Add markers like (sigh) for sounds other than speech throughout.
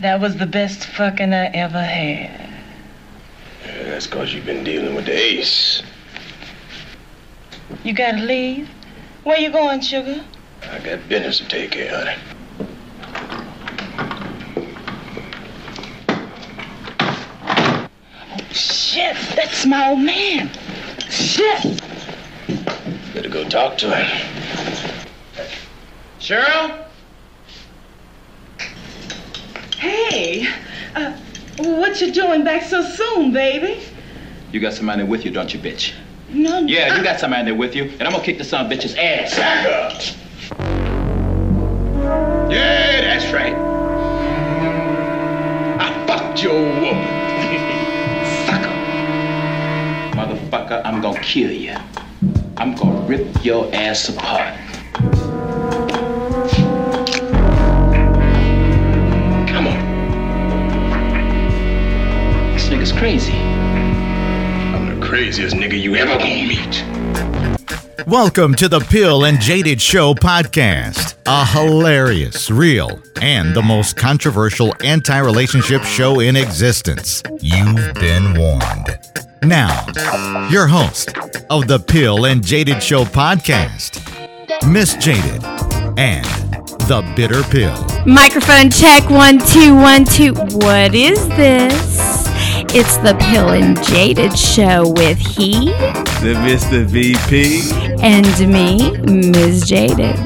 That was the best fucking I ever had. Yeah, that's because you've been dealing with the ace. You gotta leave? Where you going, sugar? I got business to take care of. Oh, shit, that's my old man. Shit. Better go talk to him. Cheryl? Hey, uh, what you doing back so soon, baby? You got somebody with you, don't you, bitch? No, Yeah, you got somebody with you, and I'm gonna kick the son bitch's ass. Yeah, that's right. I fucked your woman. (laughs) Sucker. Motherfucker, I'm gonna kill you. I'm gonna rip your ass apart. Crazy. I'm the craziest nigga you ever gonna meet. Welcome to the Pill and Jaded Show podcast, a hilarious, real, and the most controversial anti relationship show in existence. You've been warned. Now, your host of the Pill and Jaded Show podcast, Miss Jaded and the Bitter Pill. Microphone check one two one two. What is this? It's the Pill and Jaded Show with he the Mr. BP. and me, Ms. Jaded.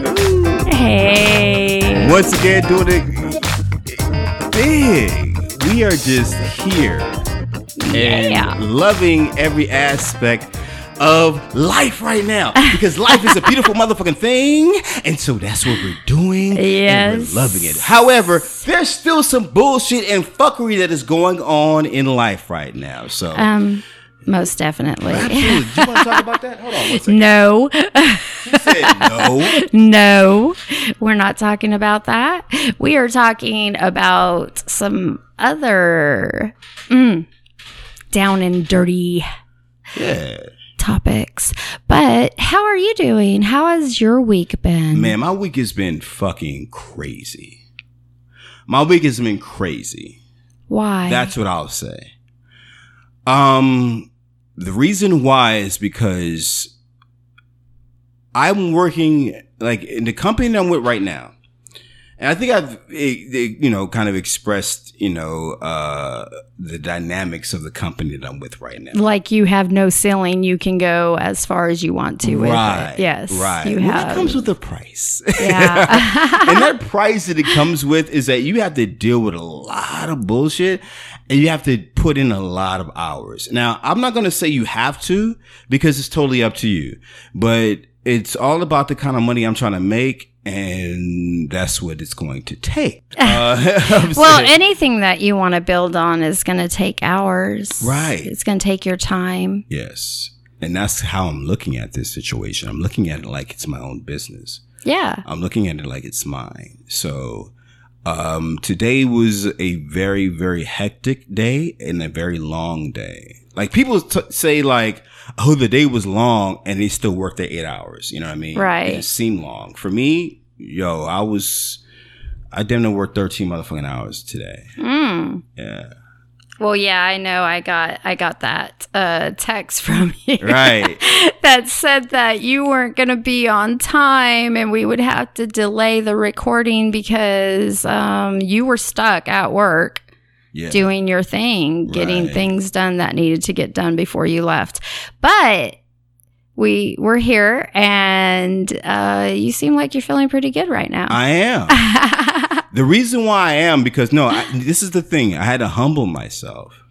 Hey. Once again, doing it big. We are just here Yeah. and loving every aspect of life right now (laughs) because life is a beautiful motherfucking thing, and so that's what we're doing. and Yes. we're loving it. However, there's still some bullshit and fuckery that is going on in life right now. So. Um, most definitely. Absolutely. Do you want to talk about that? Hold on one second. (laughs) No, She said no. (laughs) no, we're not talking about that. We are talking about some other mm, down and dirty Yeah. Topics. But how are you doing? How has your week been? Man, my week has been fucking crazy. My week has been crazy. Why? That's what I'll say. Um, the reason why is because I'm working like in the company that I'm with right now. And I think I've, eh, you know, kind of expressed, you know, uh, the dynamics of the company that I'm with right now. like you have no ceiling. You can go as far as you want to with right. it. Yes. Right. You well, have. it comes with a price. yeah. (laughs) and that (laughs) price that it comes with is that you have to deal with a lot of bullshit and you have to put in a lot of hours. Now, I'm not going to say you have to because it's totally up to you, but it's all about the kind of money I'm trying to make. And that's what it's going to take. (laughs) Uh, (laughs) well, saying- anything that you want to build on is going to take hours. Right. It's going to take your time. yes. And that's how I'm looking at this situation. I'm looking at it like it's my own business. Yeah. I'm looking at it like it's mine. So, um, today was a very, very hectic day and a very long day. Like people t- say like, oh, the day was long and they still worked their eight hours. You know what I mean? Right. It seemed long. For me, yo, I was, I damn near worked 13 motherfucking hours today. Mm. Yeah. Well, yeah, I know. I got I got that uh, text (laughs) from you. Right. (laughs) that said that you weren't going to be on time and we would have to delay the recording because um, you were stuck at work Yeah. doing your thing, getting Right. things done that needed to get done before you left. But we we're here and uh, you seem like you're feeling pretty good right now. I am. (laughs) the reason why I am because no, I, this is the thing. I had to humble myself,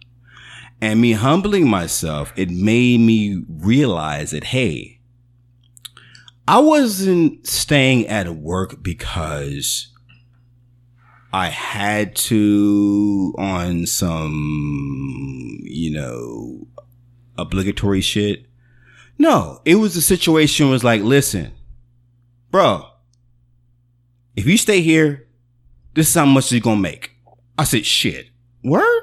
and me humbling myself, it made me realize that hey, I wasn't staying at work because I had to on some you know obligatory shit. No, it was a situation was like, listen, bro, if you stay here, this is how much you're gonna make. I said, shit. Word?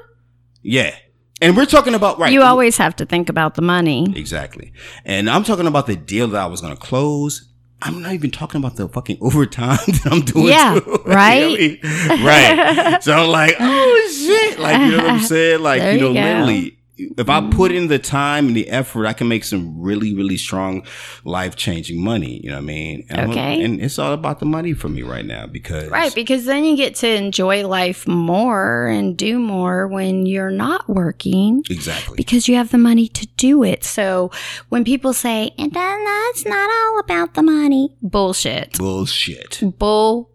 Yeah. And we're talking about right. You always have to think about the money. Exactly. And I'm talking about the deal that I was gonna close I'm not even talking about the fucking overtime (laughs) that I'm doing. Yeah, too. (laughs) You know I right? mean? right. (laughs) So I'm like, oh shit. Like, you know what I'm saying? Like, you know, you. Literally, if I put in the time and the effort, I can make some really, really strong life changing money. You know what I mean? And Okay. and it's all about the money for me right now because. Right, because then you get to enjoy life more and do more when you're not working Exactly. because you have the money to do it. So when people say, and that's not all about the money, bullshit. Bullshit. Bull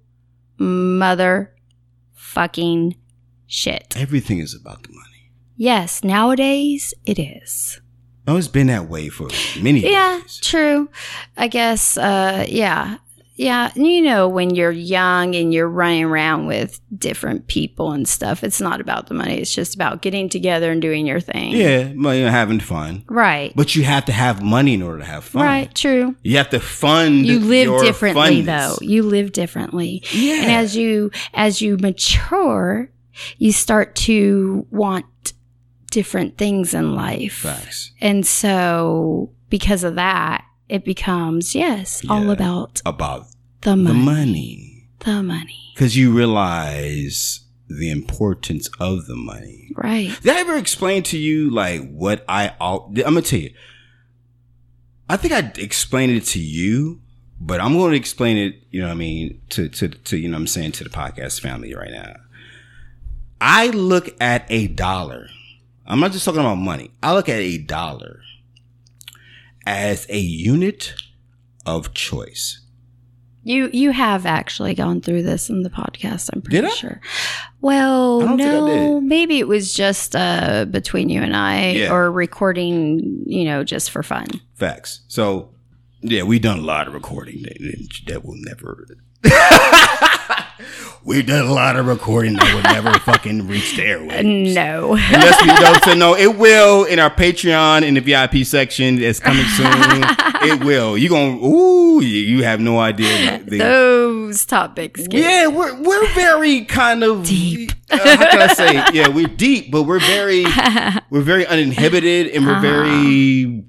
mother fucking shit. Everything is about the money. Yes, nowadays it is. Oh, it's been that way for many years. Yeah, days. true. I guess, uh, yeah. Yeah, you know, when you're young and you're running around with different people and stuff, it's not about the money. It's just about getting together and doing your thing. Yeah, well, you're having fun. Right. But you have to have money in order to have fun. Right, true. You have to fund. You live differently funness. though. You live differently. Yeah. And as you as you mature, you start to want different things in life. Facts. And so because of that, it becomes yes, all about About the the money. money. The money. Because you realize the importance of the money. Right. Did I ever explain to you like what I? al- I'm gonna tell you. I think I explained it to you, but I'm going to explain it. You know, what I mean, to to to you know, what I'm saying to the podcast family right now. I look at a dollar. I'm not just talking about money. I look at a dollar as a unit of choice. You you have actually gone through this in the podcast, I'm pretty sure. Well, I don't think I no, maybe it was just uh between you and I Yeah. or recording, you know, just for fun. Facts. So, yeah, we've done a lot of recording that, that will never. (laughs) (laughs) We've done a lot of recording that would never (laughs) fucking reach the airwaves. No. Unless we don't say no, it (laughs) will in our Patreon in the VIP section. It's coming soon. it will. You gonna ooh, you, have no idea. The- Those topics get yeah, we're we're very kind of deep. Uh, how can I say? Yeah, we're deep, but we're very we're very uninhibited and we're very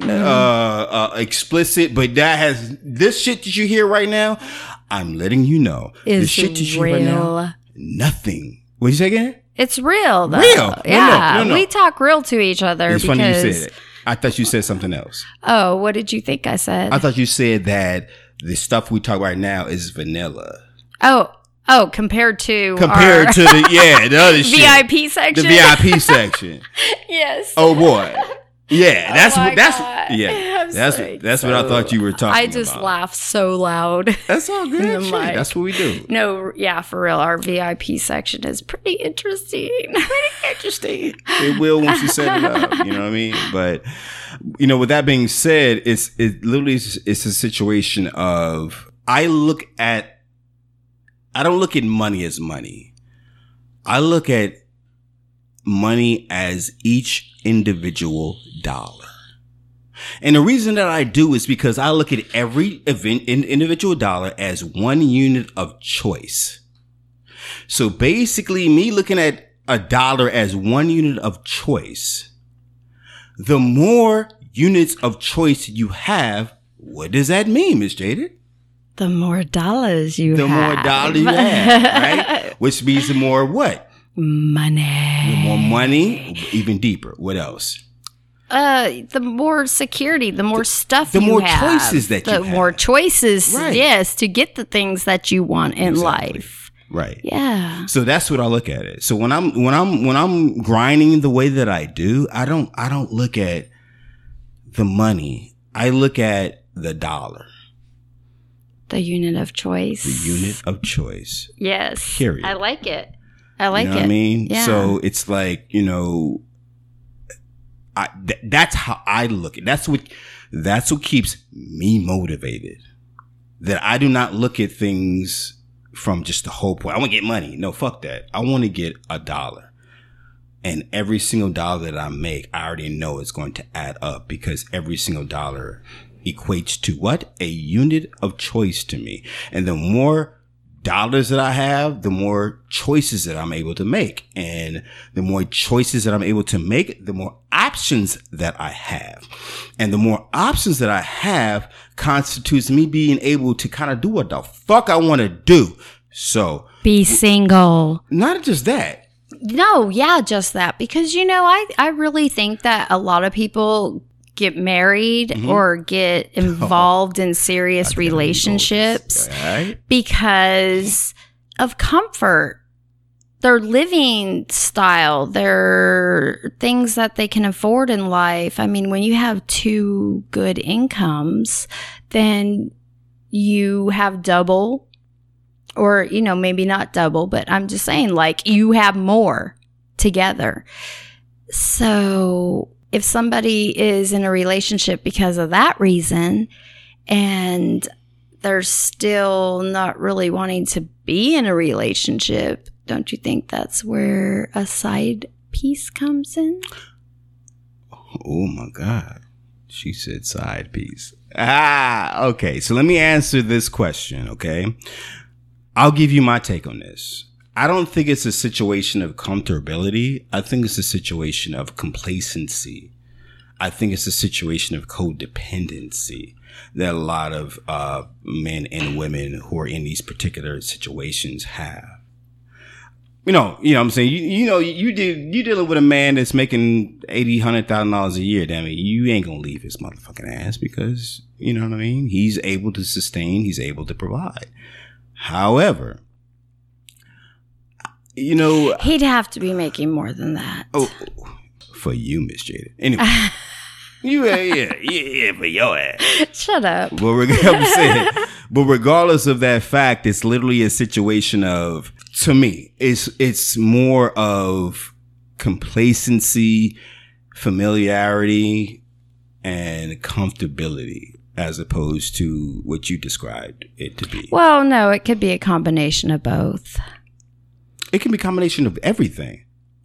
uh, uh explicit. But that has this shit that you hear right now. I'm letting you know the is shit that you real. right now. Nothing. What you say again? It's real though. Real. No, no, Yeah. no, no. We talk real to each other It's because funny you said it. I thought you said something else. Oh, what did you think I said? I thought you said that the stuff we talk right now is vanilla oh, oh, compared to compared to the yeah the other (laughs) shit. VIP section. the. VIP (laughs) section. yes. Oh boy. Yeah, oh that's my what that's God. yeah. (laughs) I'm That's sorry. that's what I thought you were talking about. I just about. laugh so loud. (laughs) That's all good. the shit. mic. That's what we do. No, yeah, for real. Our VIP section is pretty interesting. (laughs) pretty interesting. It will once you set it up. You know what I mean? But you know, with that being said, it's it literally is it's a situation of I look at I don't look at money as money. I look at money as each individual dollar. And the reason that I do is because I look at every event in individual dollar as one unit of choice. So basically me looking at a dollar as one unit of choice, the more units of choice you have, what does that mean, Miss Jaded? The more dollars you The have. more dollars you have, right? (laughs) Which means the more what? Money. The more money, even deeper. What else? Uh, the more security, the more stuff the more have, choices that the you have. The more choices, Right. yes, to get the things that you want in Exactly. life. Right. Yeah. So that's what I look at it. So when I'm when I'm when I'm grinding the way that I do, I don't I don't look at the money. I look at the dollar, The unit of choice. the unit of choice. Yes. Period. I like it. I like you know it. what I mean? Yeah. So it's like, you know, I, th- that's how I look at That's what, that's what keeps me motivated. That I do not look at things from just the whole point. I want to get money. No, fuck that. I want to get a dollar. And every single dollar that I make, I already know it's going to add up because every single dollar equates to what? A unit of choice to me. And the more dollars that I have, the more choices that I'm able to make. And the more choices that I'm able to make, the more options that I have. And the more options that I have constitutes me being able to kind of do what the fuck I want to do. So, Be single. not just that. No, yeah, just that. Because, you know, I, I really think that a lot of people get married Mm-hmm. or get (laughs) involved in serious relationships right. because of comfort. Their living style, their things that they can afford in life. I mean, when you have two good incomes, then you have double or you know maybe not double but i'm just saying like you have more together so if somebody is in a relationship because of that reason and they're still not really wanting to be in a relationship don't you think that's where a side piece comes in Oh my God. She said side piece. Ah, okay. So let me answer this question, okay? I'll give you my take on this. I don't think it's a situation of comfortability. I think it's a situation of complacency. I think it's a situation of codependency that a lot of uh, men and women who are in these particular situations have. You know, you know what I'm saying? You, you know, you did, you dealing with a man that's making eighty, hundred thousand dollars a year, damn it. You ain't gonna leave his motherfucking ass because, you know what I mean? He's able to sustain, he's able to provide. However, you know, uh, he'd have to be making more than that oh, for you, Miss Jada. Anyway, (laughs) you, yeah, yeah, yeah, yeah, for your ass. shut up But, reg- (laughs) but regardless of that fact, it's literally a situation of, to me, it's it's more of complacency, familiarity, and comfortability, as opposed to what you described it to be. well no it could be a combination of both It can be a combination of everything.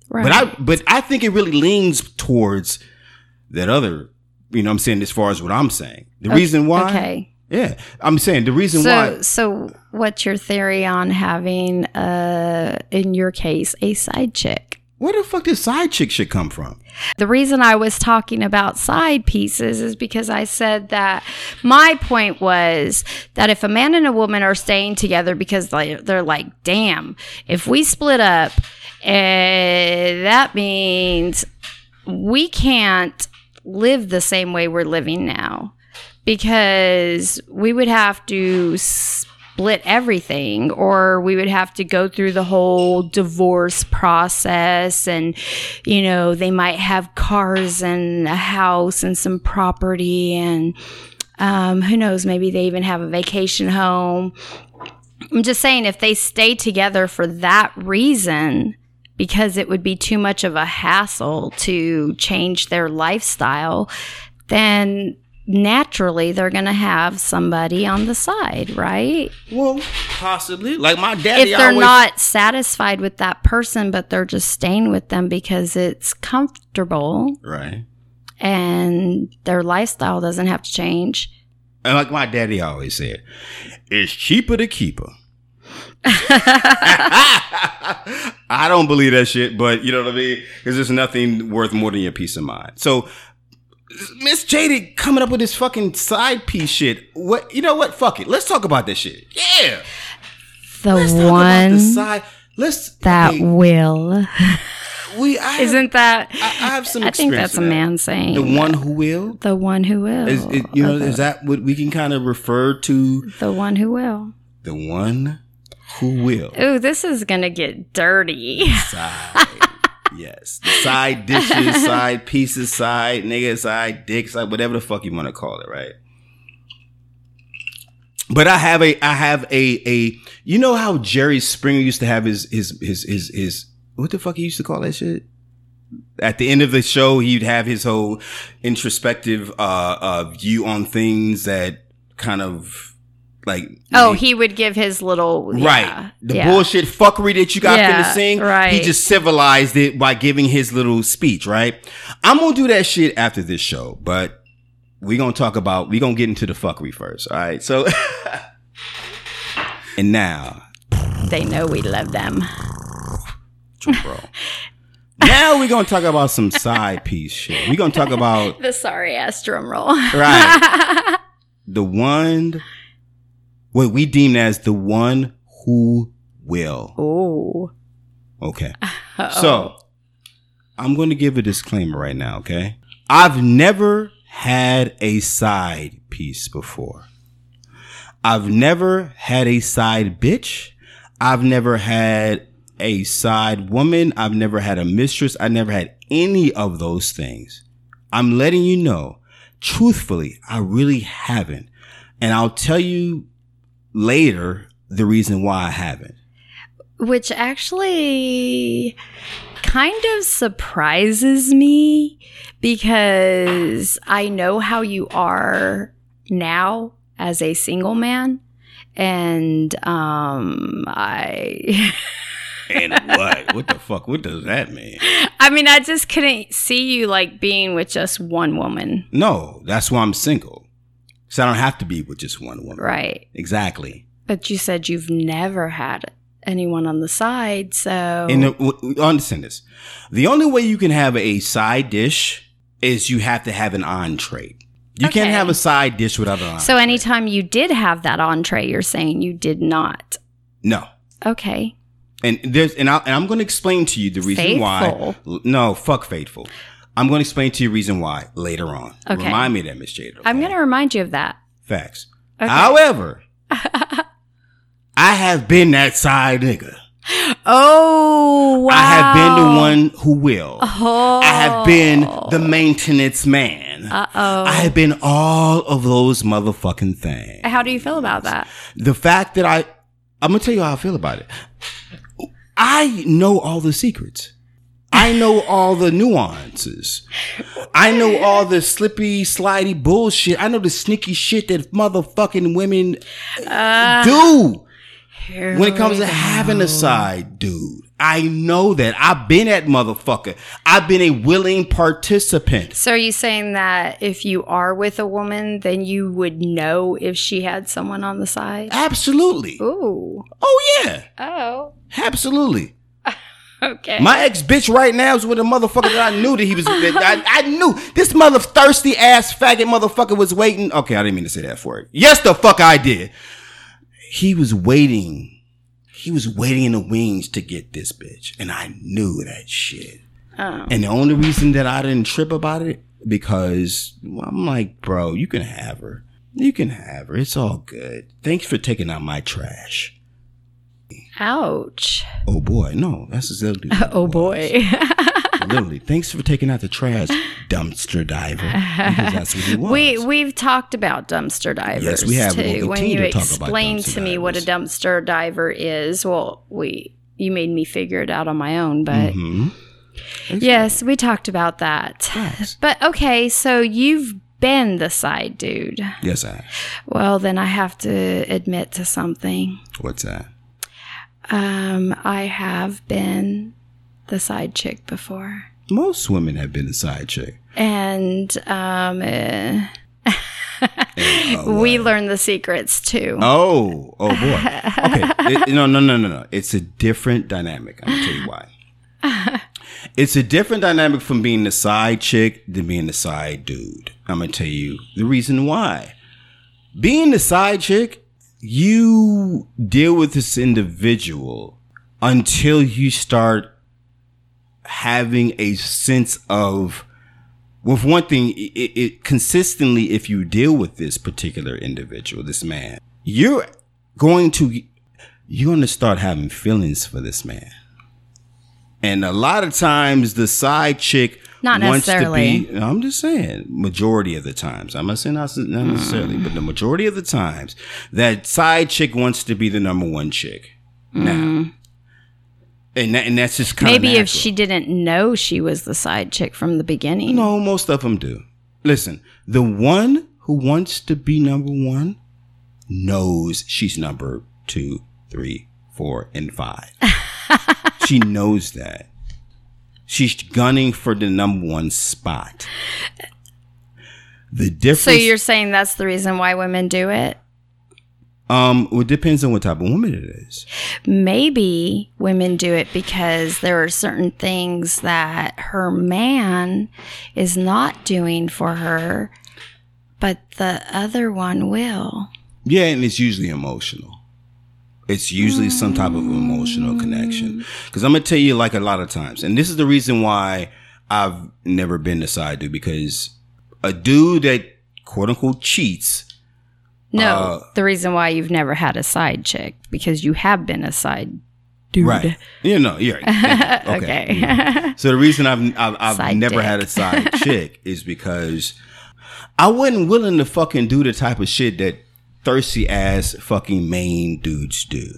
right But I but I think it really leans towards that other, you know I'm saying, as far as what I'm saying. The reason why okay Yeah. I'm saying the reason so why so what's your theory on having uh in your case a side chick where the fuck this side chick shit come from? the reason I was talking about side pieces is because I said that my point was that if a man and a woman are staying together because they, they're like, damn, if we split up, eh, that means we can't live the same way we're living now because we would have to split everything or we would have to go through the whole divorce process and you know they might have cars and a house and some property and um, who knows maybe they even have a vacation home. I'm just saying if they stay together for that reason because it would be too much of a hassle to change their lifestyle then naturally they're going to have somebody on the side, right? Well, possibly. Like my daddy if they're always not satisfied with that person, but they're just staying with them because it's comfortable Right. and their lifestyle doesn't have to change. And like my daddy always said, it's cheaper to keep her. (laughs) (laughs) I don't believe that shit, but you know what I mean? Because there's nothing worth more than your peace of mind. So, Miss Jaded coming up with this fucking side piece shit. What you know? What? Fuck it. Let's talk about this shit. Yeah. The Let's talk about one the side. Let's that okay, will. (laughs) we. I Isn't that? I, I have some. I think that's a that. man saying. The one who will. The one who will. Is it, you know? The, Is that what we can kind of refer to? the one who will? The one who will. Ooh, this is gonna get dirty. Side. Yes. The side dishes, (laughs) side pieces, side nigga, side dick, side whatever the fuck you want to call it, right? But I have a I have a a you know how Jerry Springer used to have his his his his his what the fuck he used to call that shit? At the end of the show, he'd have his whole introspective uh uh view on things that kind of like Oh, he would give his little Right. yeah, The yeah. bullshit fuckery that you got Yeah, sing. Right. He just civilized it by giving his little speech, right? I'm gonna do that shit after this show, but we gonna talk about we gonna get into the fuckery first. All right. So (laughs) And now, They know we love them. drum roll. (laughs) Now we're gonna talk about some side piece shit. We're gonna talk about (laughs) The sorry ass drum roll. right the one what we deem as the one who will. Oh. Okay. (laughs) So I'm going to give a disclaimer right now, okay? I've never had a side piece before. I've never had a side bitch. I've never had a side woman. I've never had a mistress. I never had any of those things. I'm letting you know, truthfully, I really haven't. And I'll tell you later the reason why I haven't. Which actually kind of surprises me because I know how you are now as a single man. And um I (laughs) And what? what the fuck? What does that mean? I mean I just couldn't see you like being with just one woman. No, that's why I'm single. So I don't have to be with just one woman. Right. Exactly. But you said you've never had anyone on the side, so And the, w- w- understand this. The only way you can have a side dish is you have to have an entree. You Okay. can't have a side dish without an entree. so anytime you did have that entree, you're saying you did not. no. Okay. And there's and, I, and I'm going to explain to you the reason why. Faithful. L- No, fuck faithful. I'm going to explain to you reason why later on. Okay. Remind me of that, Miss Jada. I'm going to remind you of that. facts. Okay. However, (laughs) I have been that side nigga. Oh, wow. I have been the one who will. Oh. I have been the oh. maintenance man. Uh-oh. I have been all of those motherfucking things. How do you feel about that? The fact that I, I'm gonna tell you how I feel about it. I know all the secrets. I know all the nuances. I know all the slippy, slidey bullshit. I know the sneaky shit that motherfucking women uh, do when it comes to having a side dude. I know that. I've been that motherfucker. I've been a willing participant. So are you saying that if you are with a woman, then you would know if she had someone on the side? Absolutely. Ooh. Oh yeah. Oh. Absolutely. (laughs) Okay. My ex bitch right now is with a motherfucker that I knew that he was. That I, I knew this mother thirsty ass faggot motherfucker was waiting. Okay, I didn't mean to say that for it. Yes, the fuck I did. He was waiting. He was waiting in the wings to get this bitch, and I knew that shit. Oh. And the only reason that I didn't trip about it because I'm like, bro, you can have her. You can have her. It's all good. Thanks for taking out my trash. Ouch. Oh boy, no, that's it (laughs) Oh boy. (laughs) Literally, thanks for taking out the trash, dumpster diver. Because that's what he was. we we've talked about dumpster divers Yes, we have. We'll too. When you to explained to me what a dumpster diver is, well, we you made me figure it out on my own, but Mhm. yes, we talked about that. Facts. But okay, so you've been the side dude. Yes, I. Well, then I have to admit to something. What's that? Um, I have been the side chick before. Most women have been a side chick. And um, eh, uh, (laughs) we learned the secrets too. Oh, oh boy. (laughs) Okay. It- no, no, no, no, no. It's a different dynamic. I'm gonna tell you why. (laughs) it's a different dynamic from being the side chick than being the side dude. I'm gonna tell you the reason why. Being the side chick, you deal with this individual until you start having a sense of with one thing, it, it, consistently, if you deal with this particular individual, this man, you're going to you're going to start having feelings for this man. And a lot of times, the side chick Not wants necessarily. to be. I'm just saying, majority of the times. I'm not saying not, not necessarily, but the majority of the times, that side chick wants to be the number one chick. Now, and that, and that's just kind of Mm. Maybe if she didn't know she was the side chick from the beginning. No, most of them do. Listen, the one who wants to be number one knows she's number two, three, four, and five. (laughs) she knows that. She's gunning for the number one spot. The difference. So you're saying that's the reason why women do it? Um, well, it depends on what type of woman it is. Maybe women do it because there are certain things that her man is not doing for her, but the other one will. Yeah, and it's usually emotional. It's usually some type of emotional connection. Because I'm gonna tell you, like a lot of times, and this is the reason why I've never been a side dude. Because a dude that quote unquote cheats, No, Uh, the reason why you've never had a side chick because you have been a side dude. right? You know, you're right. Okay. Mm. So the reason I've I've, I've never dick. had a side (laughs) chick is because I wasn't willing to fucking do the type of shit that thirsty ass fucking main dudes do,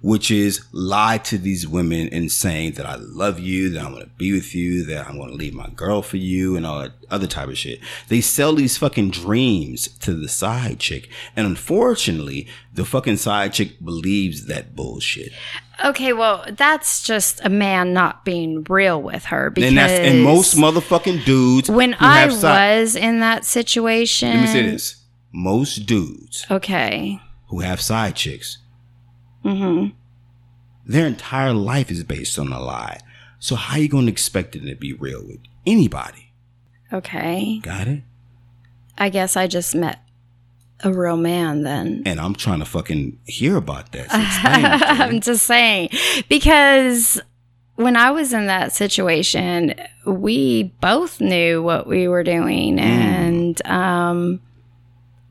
which is lie to these women and saying that I love you, that I'm gonna be with you, that I'm gonna leave my girl for you, and all that other type of shit. They sell these fucking dreams to the side chick, and unfortunately, the fucking side chick believes that bullshit. Okay, well, that's just a man not being real with her because And and most motherfucking dudes. when I side- was in that situation. let me say this: most dudes Okay. who have side chicks, Mm-hmm. their entire life is based on a lie. So how you gonna expect it to be real with anybody? Okay. Got it? I guess I just met a real man then. And I'm trying to fucking hear about that. So (laughs) explain it, Jay. I'm just saying because when I was in that situation, we both knew what we were doing and um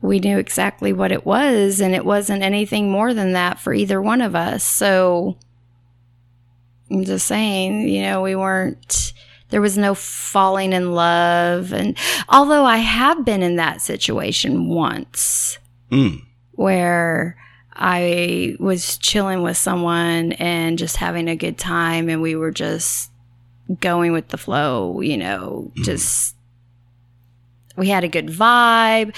we knew exactly what it was and it wasn't anything more than that for either one of us. So I'm just saying, you know, we weren't there was no falling in love and although I have been in that situation once Mm. where I was chilling with someone and just having a good time and we were just going with the flow, you know, just we had a good vibe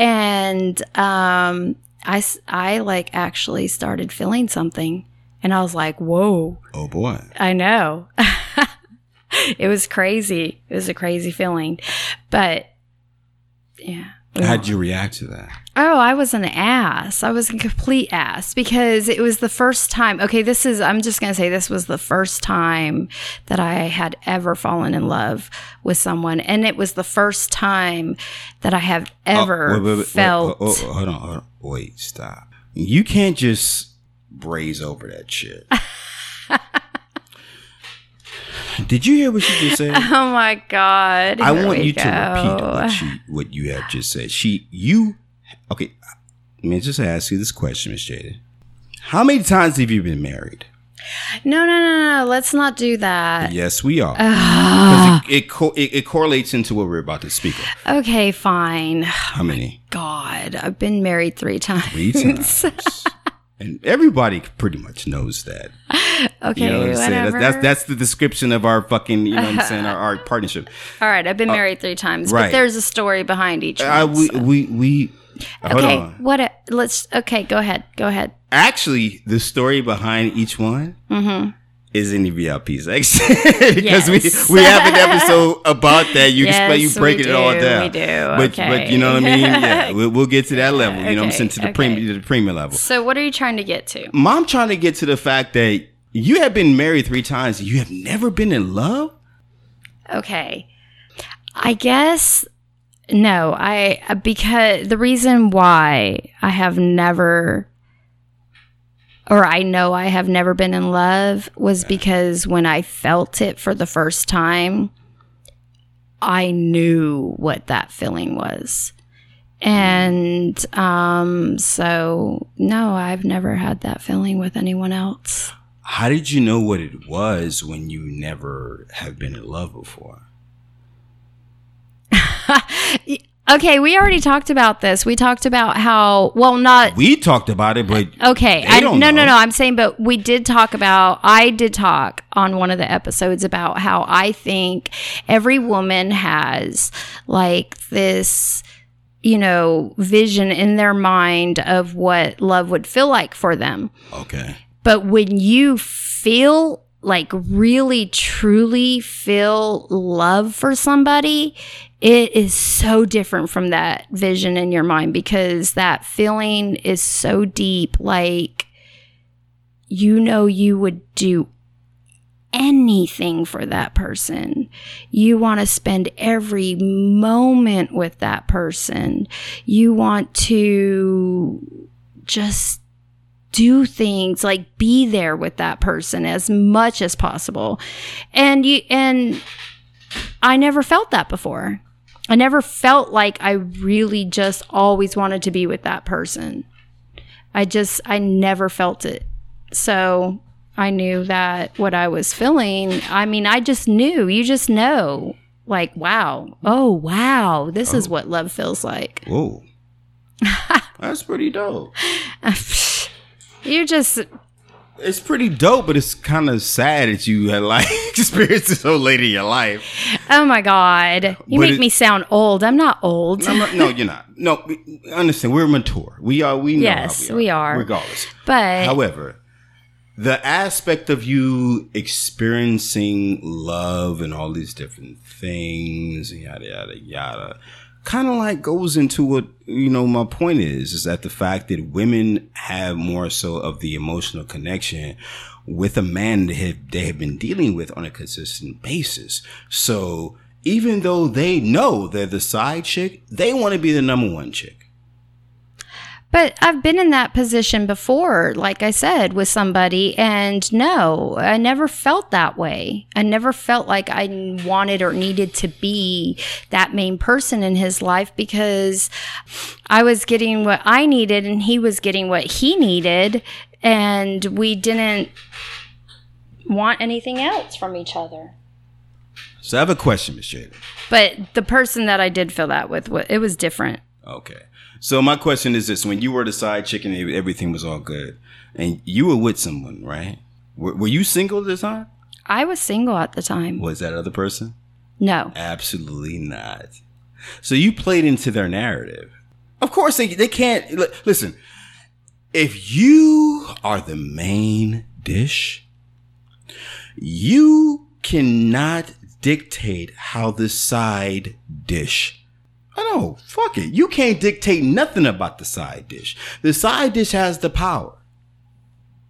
and um I I like actually started feeling something and I was like, "Whoa, Oh boy. I know." (laughs) it was crazy. It was a crazy feeling. But yeah. How'd you react to that? Oh, I was an ass. I was a complete ass because it was the first time. Okay, this is, I'm just going to say this was the first time that I had ever fallen in love with someone. And it was the first time that I have oh, ever Oh, wait, wait, wait, felt. oh, oh, hold on, hold on. Wait, stop. You can't just braze over that shit. (laughs) Did you hear what she just said? (laughs) Oh my God. I want you to repeat what you what you have just said. She you okay. Let me just ask you this question, Miss Jada. How many times have you been married? No, no, no, no. Let's not do that. Yes, we are. Because it, it, co- it it correlates into what we're about to speak of. Okay, fine. How many? God, I've been married three times. Three times. (laughs) and everybody pretty much knows that. Okay, You know what I'm saying? That's, that's that's the description of our fucking, you know what I'm saying, our, (laughs) our partnership. All right, I've been married three times, Uh, right. but there's a story behind each one. I, we, so- we, we, okay, on. what? A, let's. Okay, go ahead. Go ahead. Actually, the story behind each one Mm-hmm. is in the VIP section (laughs) because Yes. we we have an episode (laughs) about that. You explain, you Yes, breaking we it all down. we do, But but you know what I mean? Yeah, we'll, we'll get to that level. You know what I'm saying to the okay. premium to the premium level. So, what are you trying to get to? Mom, trying to get to the fact that you have been married three times. You have never been in love. Okay, I guess no. I because the reason why I have never. Or I know I have never been in love was because when I felt it for the first time, I knew what that feeling was. And um, so, no, I've never had that feeling with anyone else. How did you know what it was when you never have been in love before? (laughs) Okay, we already talked about this. We talked about how, well, not. We talked about it, but Okay, I, don't no, no, no. I'm saying, but we did talk about. I did talk on one of the episodes about how I think every woman has like this, you know, vision in their mind of what love would feel like for them. Okay. But when you feel like really truly feel love for somebody, it is so different from that vision in your mind because that feeling is so deep. Like, you know, you would do anything for that person. You want to spend every moment with that person. You want to just do things like be there with that person as much as possible. And you and I never felt that before. I never felt like I really just always wanted to be with that person. I just I never felt it. So I knew that what I was feeling, I mean, I just knew. You just know. Like, wow. Oh, wow. This is oh. what love feels like. Whoa. (laughs) That's pretty dope. (laughs) you just It's pretty dope, but it's kind of sad that you had like (laughs) experienced this so late in your life. Oh my God. You But make it- me sound old. I'm not old. I'm not- no, you're not. No, understand. We're mature. We are. We know Yes, how we are. Regardless. But However, the aspect of you experiencing love and all these different things, yada yada yada, kind of like goes into what you know. My point is, is that the fact that women have more so of the emotional connection with a man that have, they have been dealing with on a consistent basis. So even though they know they're the side chick, they want to be the number one chick. But I've been in that position before, like I said, with somebody, and no, I never felt that way. I never felt like I wanted or needed to be that main person in his life because I was getting what I needed and he was getting what he needed, and we didn't want anything else from each other. So I have a question, Miss Jada. But the person that I did feel that with, it was different. Okay. So my question is this: When you were the side chick and everything was all good, and you were with someone, right? Were, were you single at the time? I was single at the time. Was that other person? No. Absolutely not. So you played into their narrative. Of course, they they can't li- listen. If you are the main dish, you cannot dictate how the side dish. Know, fuck it. You can't dictate nothing about the side dish. The side dish has the power.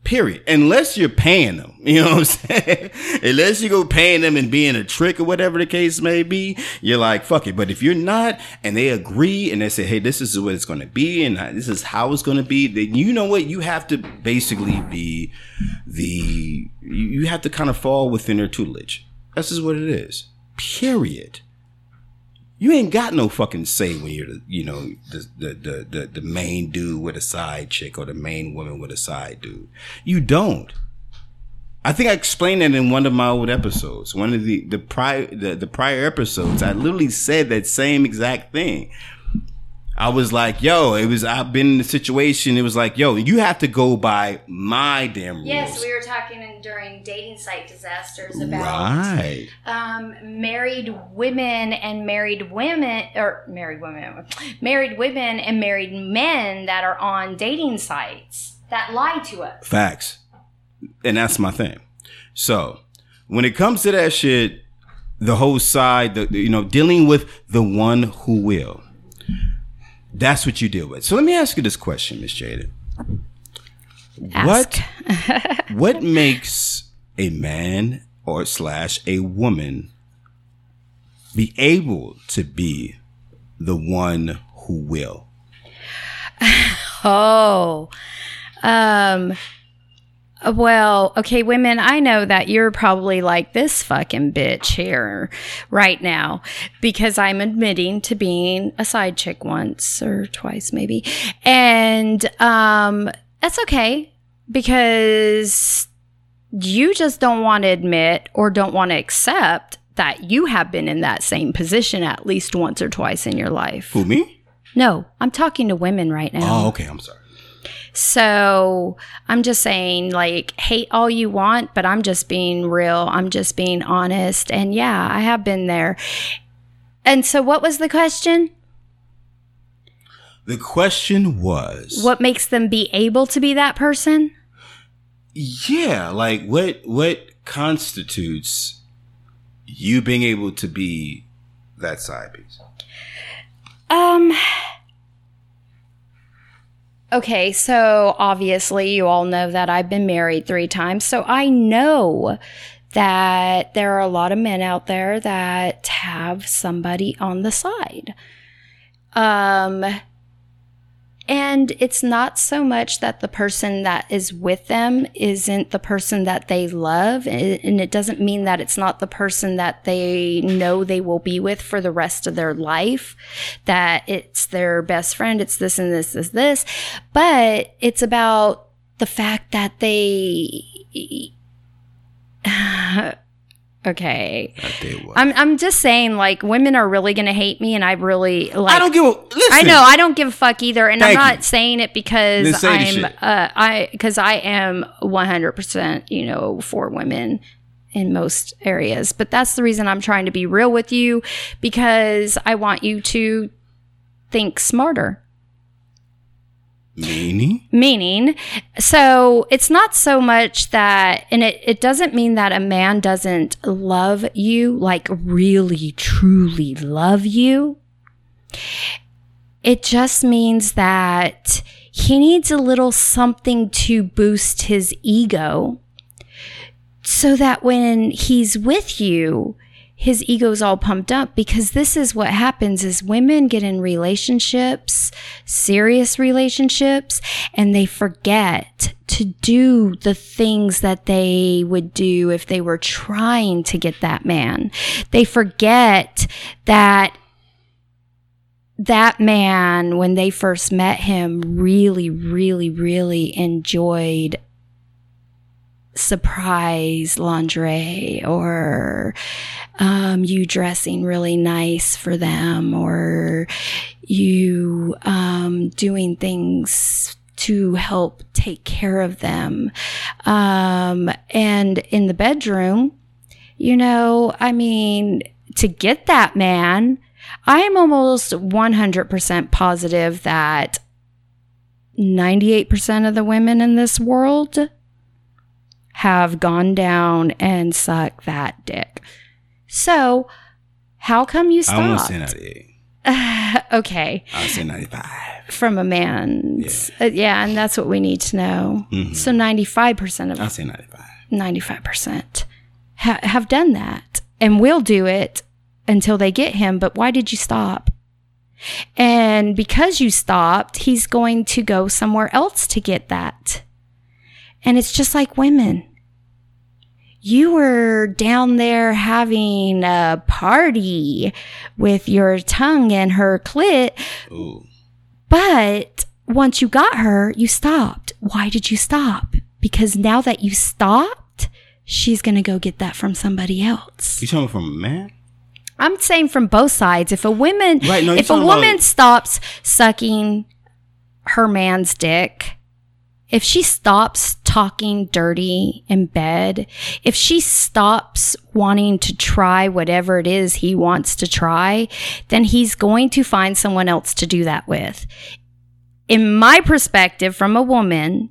Period. Unless you're paying them. (laughs) You know what I'm saying? Unless you go paying them and being a trick or whatever the case may be, you're like, fuck it. But if you're not and they agree and they say, hey, this is what it's going to be and this is how it's going to be, then you know what? You have to basically be the, you have to kind of fall within their tutelage. That's just what it is. Period. You ain't got no fucking say when you're the, you know, the, the, the, the, the main dude with a side chick or the main woman with a side dude. You don't. I think I explained that in one of my old episodes. One of the, the prior, the, the prior episodes, I literally said that same exact thing. I was like, yo, it was, I've been in the situation. It was like, yo, you have to go by my damn rules. Yes, we were talking in, during dating site disasters about Right. um, married women and married women, or married women, (laughs) married women and married men that are on dating sites that lie to us. Facts. And that's my thing. So when it comes to that shit, the whole side, the- you know, dealing with the one who will, that's what you deal with. So let me ask you this question, Miss Jada. What (laughs) what makes a man or slash a woman be able to be the one who will? (laughs) Oh, um, well, okay, women, I know that you're probably like this fucking bitch here right now because I'm admitting to being a side chick once or twice, maybe. And, um, that's okay because you just don't want to admit or don't want to accept that you have been in that same position at least once or twice in your life. Who me? No, I'm talking to women right now. Oh, okay. I'm sorry. So I'm just saying, like, hate all you want, but I'm just being real. I'm just being honest. And yeah, I have been there. And so, what was the question? The question was What makes them be able to be that person? Yeah, like what what constitutes you being able to be that side piece? Um. Okay, so obviously you all know that I've been married three times, so I know that there are a lot of men out there that have somebody on the side. Um, and it's not so much that the person that is with them isn't the person that they love. And it doesn't mean that it's not the person that they know they will be with for the rest of their life, that it's their best friend, it's this and this, this, this. But it's about the fact that they. (sighs) okay. I tell you what. I'm I'm just saying like women are really going to hate me and I really like I don't give a listen. I know I don't give a fuck either and Thank I'm not you. saying it because I'm uh I cuz I am 100% you know for women in most areas but that's the reason I'm trying to be real with you because I want you to think smarter Meaning? meaning so it's not so much that and it, it doesn't mean that a man doesn't love you like really truly love you it just means that he needs a little something to boost his ego so that when he's with you his ego's all pumped up because this is what happens is women get in relationships serious relationships and they forget to do the things that they would do if they were trying to get that man. They forget that that man when they first met him really really really enjoyed surprise lingerie or um, you dressing really nice for them or you um, doing things to help take care of them. Um, and in the bedroom, you know, I mean, to get that man, I am almost 100% positive that 98% of the women in this world have gone down and sucked that dick. So, how come you I stopped? say 98. (laughs) okay, I'll say 95. from a man's. Yeah, uh, yeah and that's what we need to know. Mhm. So, 95% of I'll say 95. 95% ha- have done that and will do it until they get him. But why did you stop? And because you stopped, he's going to go somewhere else to get that. And it's just like women. You were down there having a party with your tongue and her clit, Ooh. but once you got her, you stopped. Why did you stop? Because now that you stopped, she's going to go get that from somebody else. You talking from a man? I'm saying from both sides. If a woman, Right, no, if a woman about- stops sucking her man's dick, if she stops talking dirty in bed, if she stops wanting to try whatever it is he wants to try, then he's going to find someone else to do that with. In my perspective, from a woman,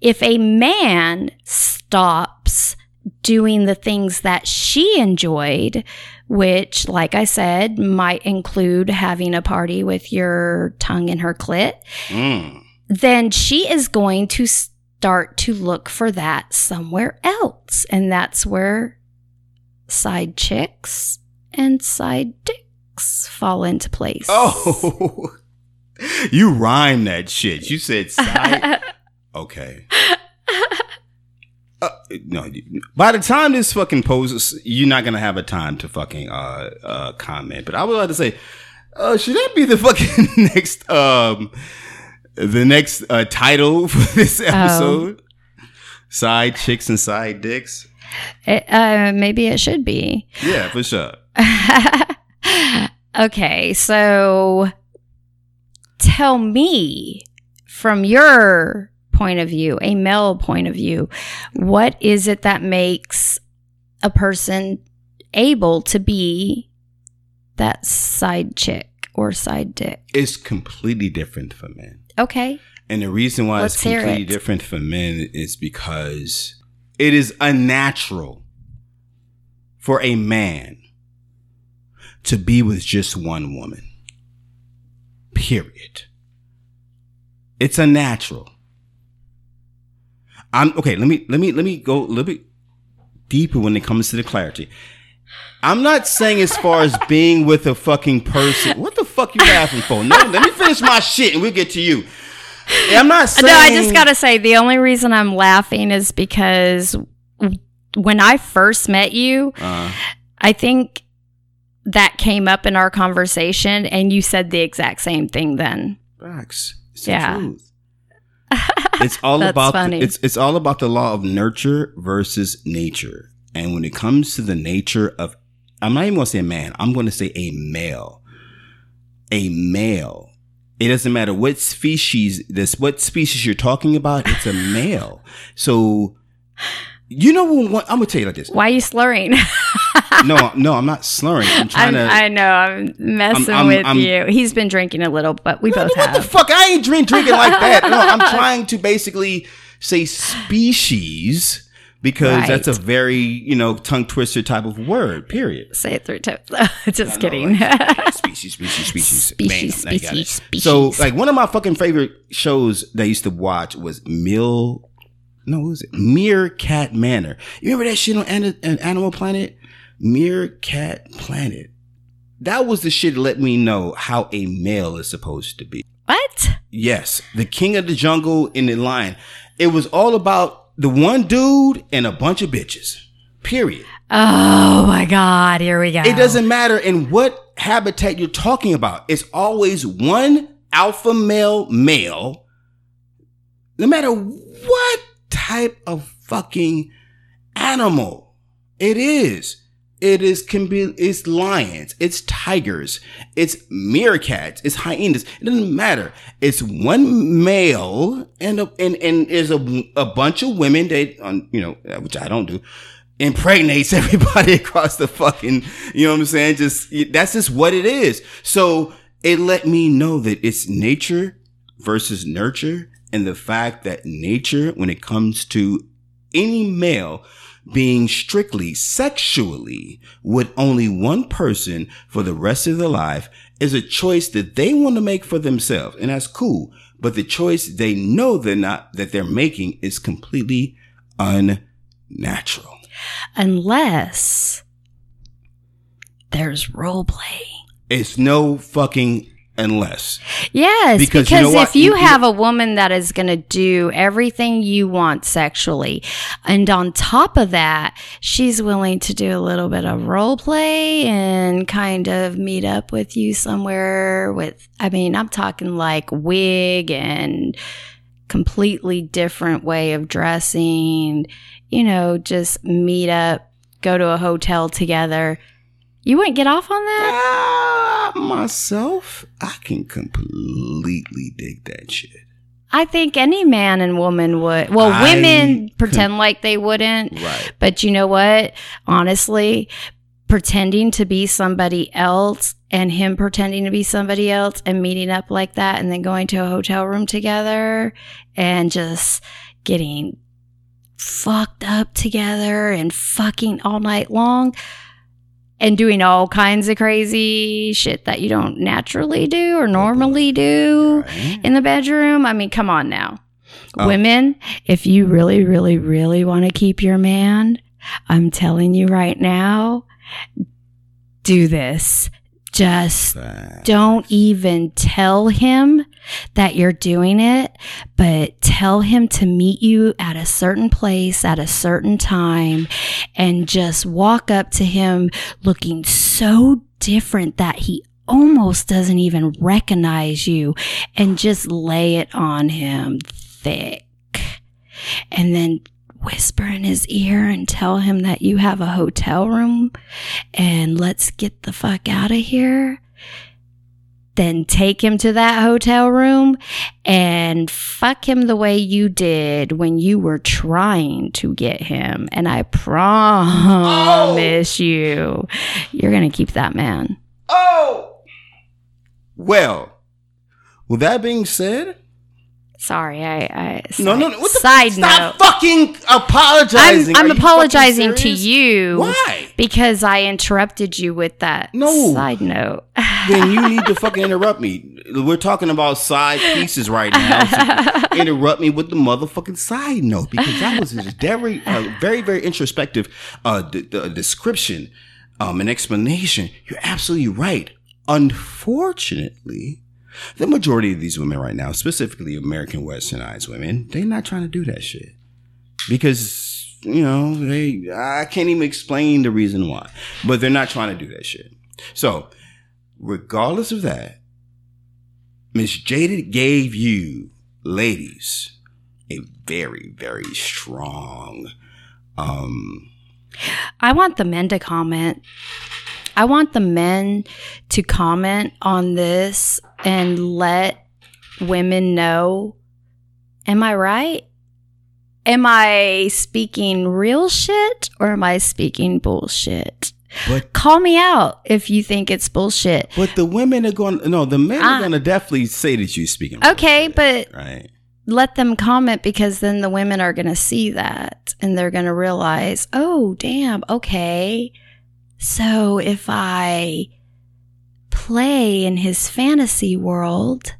if a man stops doing the things that she enjoyed, which, like I said, might include having a party with your tongue in her clit, Mm. Then she is going to start to look for that somewhere else. And that's where side chicks and side dicks fall into place. Oh. (laughs) you rhyme that shit. You said (laughs) side. okay. Uh, no, by the time this fucking poses, you're not gonna have a time to fucking uh uh comment. But I would like to say, uh, should that be the fucking (laughs) next um the next uh title (laughs) for this episode? Side chicks and side dicks. It- uh, maybe it should be. Yeah, for sure. (laughs) okay, so tell me from your point of view, a male point of view, what is it that makes a person able to be that side chick or side dick? It's completely different for men. Okay. And the reason why Let's it's completely it. different for men is because It is unnatural for a man to be with just one woman. Period. It's unnatural. I'm okay. Let me let me let me go a little bit deeper when it comes to the clarity. I'm not saying as far as being with a fucking person. What the fuck you laughing for? No, let me finish my shit and we'll get to you. I'm not saying. No, I just gotta say the only reason I'm laughing is because when I first met you, Uh, I think that came up in our conversation, and you said the exact same thing then. facts. It's the Yeah. truth. (laughs) It's all about funny. it's it's all about the law of nurture versus nature. And when it comes to the nature of I'm not even gonna say a man, I'm gonna say a male. A male. It doesn't matter what species this what species you're talking about, it's a (laughs) male. So you know what I'm gonna tell you like this. Why are you slurring? (laughs) No, no, I'm not slurring. I'm trying I'm, to I know I'm messing I'm- with I'm- you. He's been drinking a little, but we both what the fuck? I ain't drink drinking like that. No, I'm (laughs) trying to basically say species because Right. that's a very you know tongue twister type of word. Period. Say it three times. (laughs) Just kidding. (laughs) species, species, species, Species, Bam, it. species, So, like one of my fucking favorite shows that I used to watch was Mill. No, what was it? Meerkat Manor. You remember that shit on on Animal Planet? Meerkat Planet. That was the shit that let me know how a male is supposed to be. what? Yes, the king of the jungle in the lion. It was all about the one dude and a bunch of bitches. Period. Oh my God! Here we go. It doesn't matter in what habitat you're talking about. It's always one alpha male male. No matter what type of fucking animal it is. It is can be it's lions, it's tigers, it's meerkats, it's hyenas. It doesn't matter. It's one male and a, and and there's a a bunch of women that um, you know which I don't do impregnates (laughs) everybody across the fucking you know what I'm saying. Just that's just what it is. So it let me know that it's nature versus nurture, and the fact that nature, when it comes to any male being strictly sexually with only one person for the rest of their life is a choice that they want to make for themselves. And that's cool. But the choice they know they're not, that they're making is completely unnatural. Unless there's role play. It's no fucking unless. Yes, Because because, you know if you You- you- have a woman that is going to do everything you want sexually, and on top of that, she's willing to do a little bit of role play and kind of meet up with you somewhere with, I mean, I'm talking like wig and completely different way of dressing, you know, just meet up, go to a hotel together. You wouldn't get off on that? Ah, myself, I can completely dig that shit. I think any man and woman would. Well, I women pretend like they wouldn't. Right. But you know what? Honestly, pretending to be somebody else and him pretending to be somebody else and meeting up like that and then going to a hotel room together and just getting fucked up together and fucking all night long and doing all kinds of crazy shit that you don't naturally do or oh, normally do Right. in the bedroom. I mean, come on now. Oh. Women, if you really, really, really want to keep your man, I'm telling you right now, do this. Just Facts. don't even tell him that you're doing it, but tell him to meet you at a certain place at a certain time and just walk up to him looking so different that he almost doesn't even recognize you and just lay it on him thick. And then whisper in his ear and tell him that you have a hotel room and let's get the fuck out of here. Then take him to that hotel room and fuck him the way you did when you were trying to get him. And I promise oh! you, you're going to keep that man. Oh! Well, with that being said, Sorry, I. I No, side- no, no. What the, side stop note. fucking I'm, apologizing. I'm you apologizing to you. Why? Because I interrupted you with that No. side note. (laughs) then you need to fucking interrupt me. We're talking about side pieces right now. So (laughs) interrupt me with the motherfucking side note because that was a very, uh, very, very introspective uh, d- d- description, um, an explanation. You're absolutely right. Unfortunately, the majority of these women right now, specifically American Westernized women, they're not trying to do that shit because you know they. I can't even explain the reason why, but they're not trying to do that shit. So regardless of that, Miss Jaded gave you, ladies, a very, very strong um I want the men to comment. I want the men to comment on this and let women know. Am I right? Am I speaking real shit or am I speaking bullshit? but Call me out if you think it's bullshit. but the women are going no, the men are uh, gonna definitely say that you're speaking. Okay, bullshit, but right. let them comment because then the women are going to see that and they're going to realize, oh, damn, okay. So if I play in his fantasy world,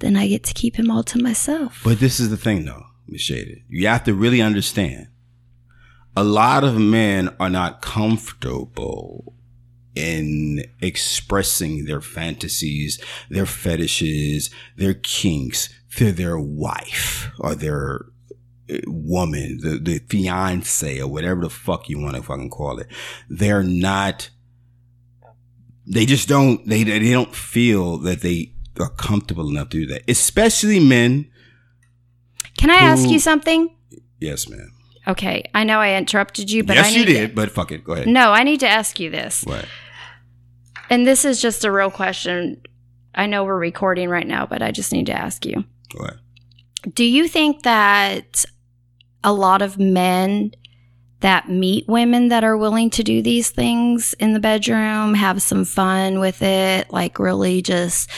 then I get to keep him all to myself. But this is the thing though, Miss Jaded. You have to really understand. A lot of men are not comfortable in expressing their fantasies, their fetishes, their kinks to their wife or their uh, woman, the, the fiance or whatever the fuck you want to fucking call it. They're not, they just don't, they, they don't feel that they are comfortable enough to do that. Especially men. Can I ask you something? Yes, ma'am. Okay, I know I interrupted you, but I yes, you did, To, but fuck it. Go ahead. no, I need to ask you this. What? And this is just a real question. I know we're recording right now, but I just need to ask you. Go ahead. Do you think that a lot of men that meet women that are willing to do these things in the bedroom have some fun with it, like really just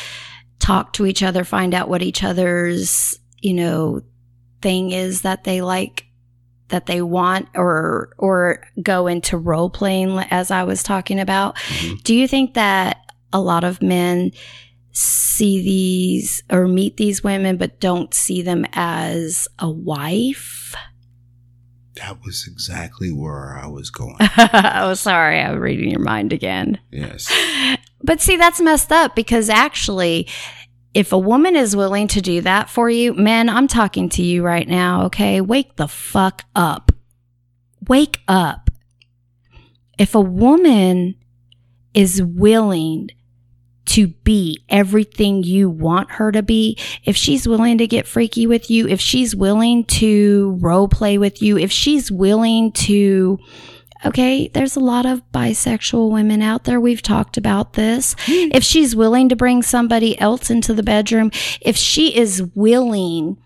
talk to each other, find out what each other's, you know, thing is that they like that they want or or go into role playing as I was talking about. Mhm. Do you think that a lot of men see these or meet these women but don't see them as a wife? That was exactly where I was going. (laughs) oh, sorry, I'm reading your mind again. yes. (laughs) But see, that's messed up because actually, if a woman is willing to do that for you, men, I'm talking to you right now, okay? Wake the fuck up. Wake up. If a woman is willing to be everything you want her to be, if she's willing to get freaky with you, if she's willing to role play with you, if she's willing to Okay, there's a lot of bisexual women out there. We've talked about this. Hmm. If she's willing to bring somebody else into the bedroom, if she is willing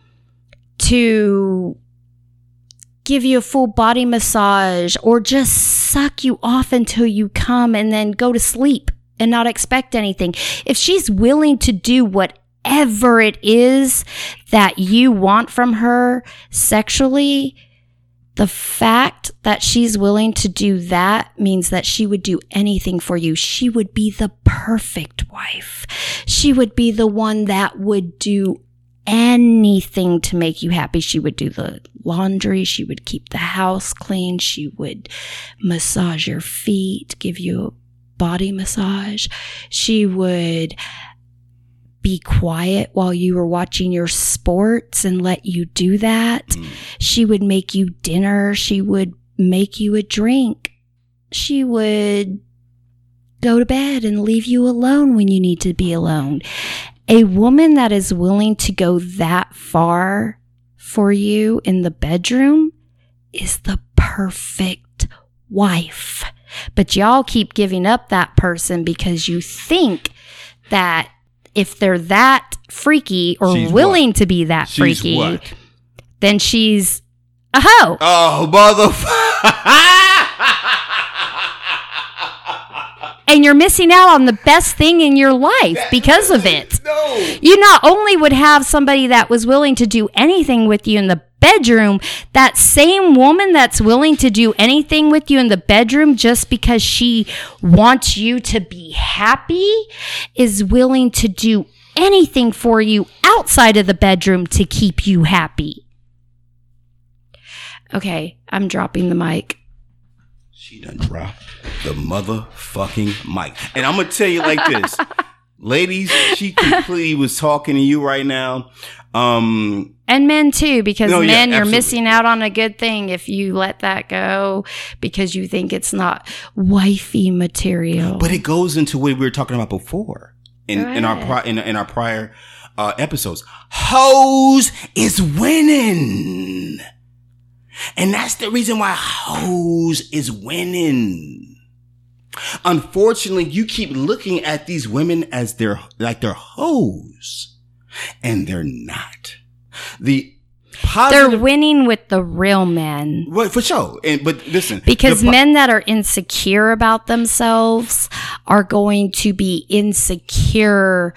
to give you a full body massage or just suck you off until you come and then go to sleep and not expect anything, if she's willing to do whatever it is that you want from her sexually, the fact that she's willing to do that means that she would do anything for you. She would be the perfect wife. She would be the one that would do anything to make you happy. She would do the laundry. She would keep the house clean. She would massage your feet, give you a body massage. She would be quiet while you were watching your sports and let you do that. Mm. She would make you dinner. She would make you a drink. She would go to bed and leave you alone when you need to be alone. A woman that is willing to go that far for you in the bedroom is the perfect wife. But y'all keep giving up that person because you think that if they're that freaky or She's willing to be that She's freaky, what? then she's a hoe. Oh, motherfucker. (laughs) And you're missing out on the best thing in your life because of it. No. You not only would have somebody that was willing to do anything with you in the bedroom, that same woman that's willing to do anything with you in the bedroom just because she wants you to be happy is willing to do anything for you outside of the bedroom to keep you happy. Okay, I'm dropping the mic. She done dropped the motherfucking mic. And I'm gonna tell you like this. (laughs) Ladies, she completely was talking to you right now. Um And men too, because No, yeah, men, you're missing out on a good thing if you let that go because you think it's not wifey material. But it goes into what we were talking about before in, in our pri- in, in our prior uh, episodes. Hoes is winning, and that's the reason why hoes is winning. Unfortunately, you keep looking at these women as they're like they're hoes, and they're not. The They're winning with the real men. Well, for sure. And but listen, Because po- men that are insecure about themselves are going to be insecure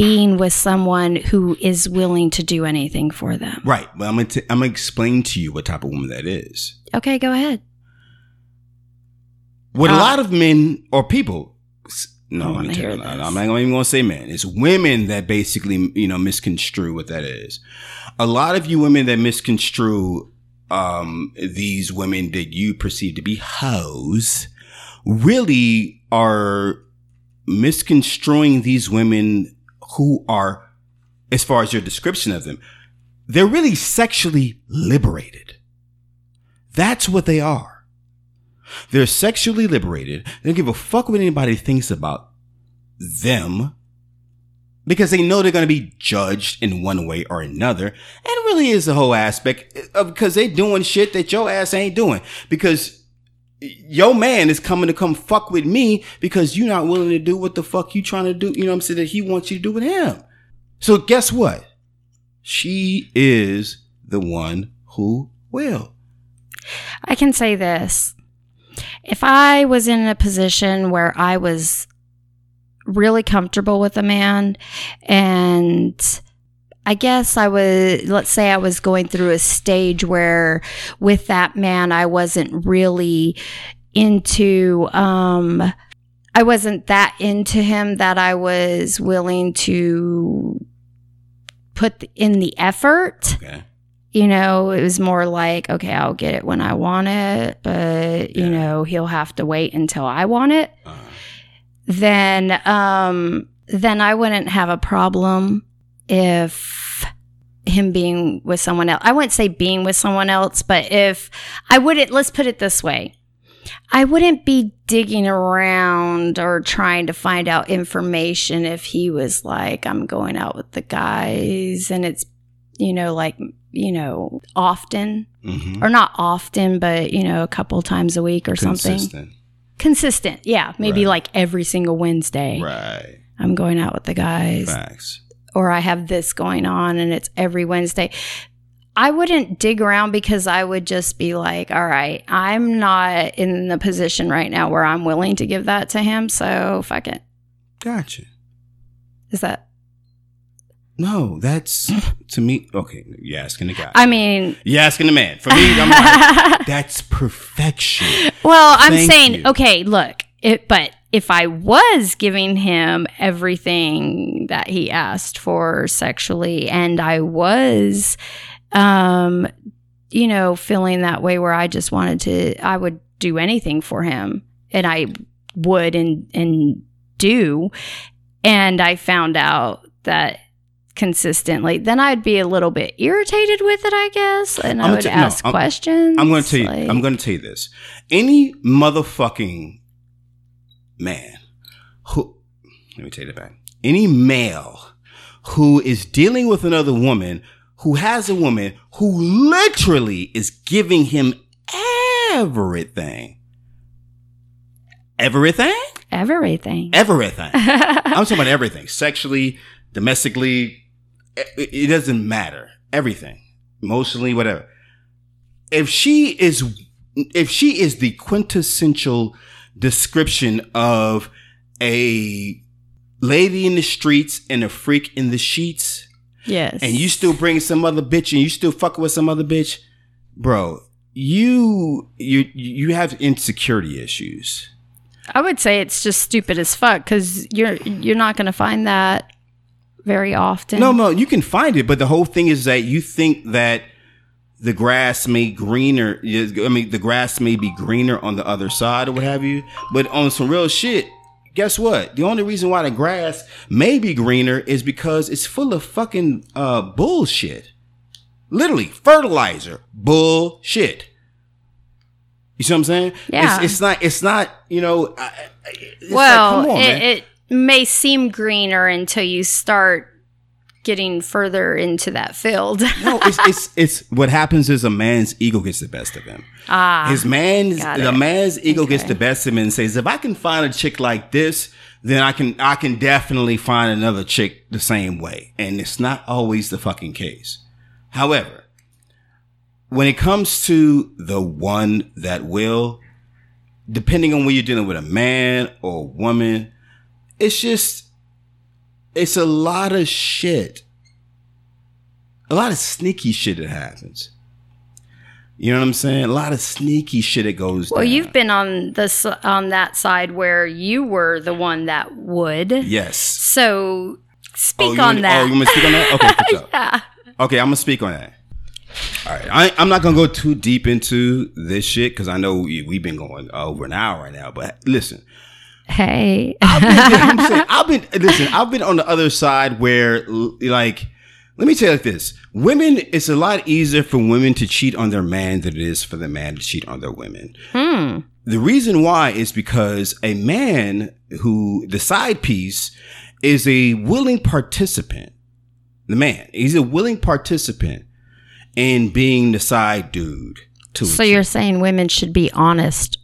being with someone who is willing to do anything for them. right, but I'm gonna t- I'm gonna explain to you what type of woman that is. Okay, go ahead. What a Uh, lot of men or people, no, I let wanna me tell hear you. I'm not even going to say men. It's women that basically, you know, misconstrue what that is. A lot of you women that misconstrue um, these women that you perceive to be hoes really are misconstruing these women who are, as far as your description of them, they're really sexually liberated. That's what they are. They're sexually liberated. They don't give a fuck what anybody thinks about them because they know they're going to be judged in one way or another. And really is the whole aspect of because they're doing shit that your ass ain't doing because your man is coming to come fuck with me because you're not willing to do what the fuck you trying to do. You know what I'm saying? That he wants you to do with him. So guess what? She is the one who will. I can say this. If I was in a position where I was really comfortable with a man and I guess I was, let's say I was going through a stage where with that man, I wasn't really into, um, I wasn't that into him that I was willing to put in the effort Okay. you know, it was more like, okay, I'll get it when I want it, but you know, he'll have to wait until I want it. Uh, Then, um, then I wouldn't have a problem if him being with someone else. I wouldn't say being with someone else, but if I wouldn't, let's put it this way. I wouldn't be digging around or trying to find out information if he was like, I'm going out with the guys and it's, you know, like, you know, often mhm. or not often, but, you know, a couple times a week or something. Consistent. Consistent. Yeah. Maybe Right. like every single Wednesday. Right. I'm going out with the guys Facts. Or I have this going on and it's every Wednesday. I wouldn't dig around because I would just be like, all right, I'm not in the position right now where I'm willing to give that to him. So fuck it. Gotcha. Is that, No, that's to me. Okay, you're asking the guy. I mean, you're asking the man. For me, I'm like, (laughs) that's perfection. well, I'm Thank saying, you. okay, look, it, but if I was giving him everything that he asked for sexually and I was, um, you know, feeling that way where I just wanted to, I would do anything for him and I would and, and do. And I found out that consistently, then I'd be a little bit irritated with it, I guess. And I I'ma would t- no, ask I'm- questions. I'm going to tell you. like- I'm going to tell you this. Any motherfucking man who, let me take it back. Any male who is dealing with another woman who has a woman who literally is giving him everything. Everything? everything. Everything. (laughs) I'm talking about everything. Sexually, domestically, it, it doesn't matter. Everything. Emotionally, whatever. If she is if she is the quintessential description of a lady in the streets and a freak in the sheets, Yes. and you still bring some other bitch and you still fucking with some other bitch, bro, you you you have insecurity issues. I would say it's just stupid as fuck because you're you're not going to find that very often. No, no, you can find it, but the whole thing is that you think that the grass may greener. I mean, the grass may be greener on the other side or what have you. But on some real shit, guess what? The only reason why the grass may be greener is because it's full of fucking uh, bullshit. Literally, fertilizer bullshit. You see what I'm saying? Yeah. It's, it's not. It's not. You know. Like, well, come on, man. it, it may seem greener until you start getting further into that field. (laughs) No, it's, it's it's what happens is a man's ego gets the best of him. ah, His man's the man's ego gets the best of him and says, if I can find a chick like this, then I can I can definitely find another chick the same way. And it's not always the fucking case. However, when it comes to the one that will, depending on when you're dealing with a man or a woman, it's just it's a lot of shit. A lot of sneaky shit that happens. You know what I'm saying? A lot of sneaky shit that goes well, down. you've been on this on that side where you were the one that would. Yes. So speak oh, you on want, that. Oh, you want to speak on that? Okay, (laughs) yeah. Okay, I'm gonna speak on that. All right, I, I'm not gonna go too deep into this shit because I know we, we've been going over an hour right now. But listen, Hey. I've been, I'm saying, (laughs) I've been listen. I've been on the other side where, like, let me tell you like this: women. It's a lot easier for women to cheat on their man than it is for the man to cheat on their women. Hmm. The reason why is because a man who the side piece is a willing participant. The man, he's a willing participant in being the side dude. To So you're saying women should be honest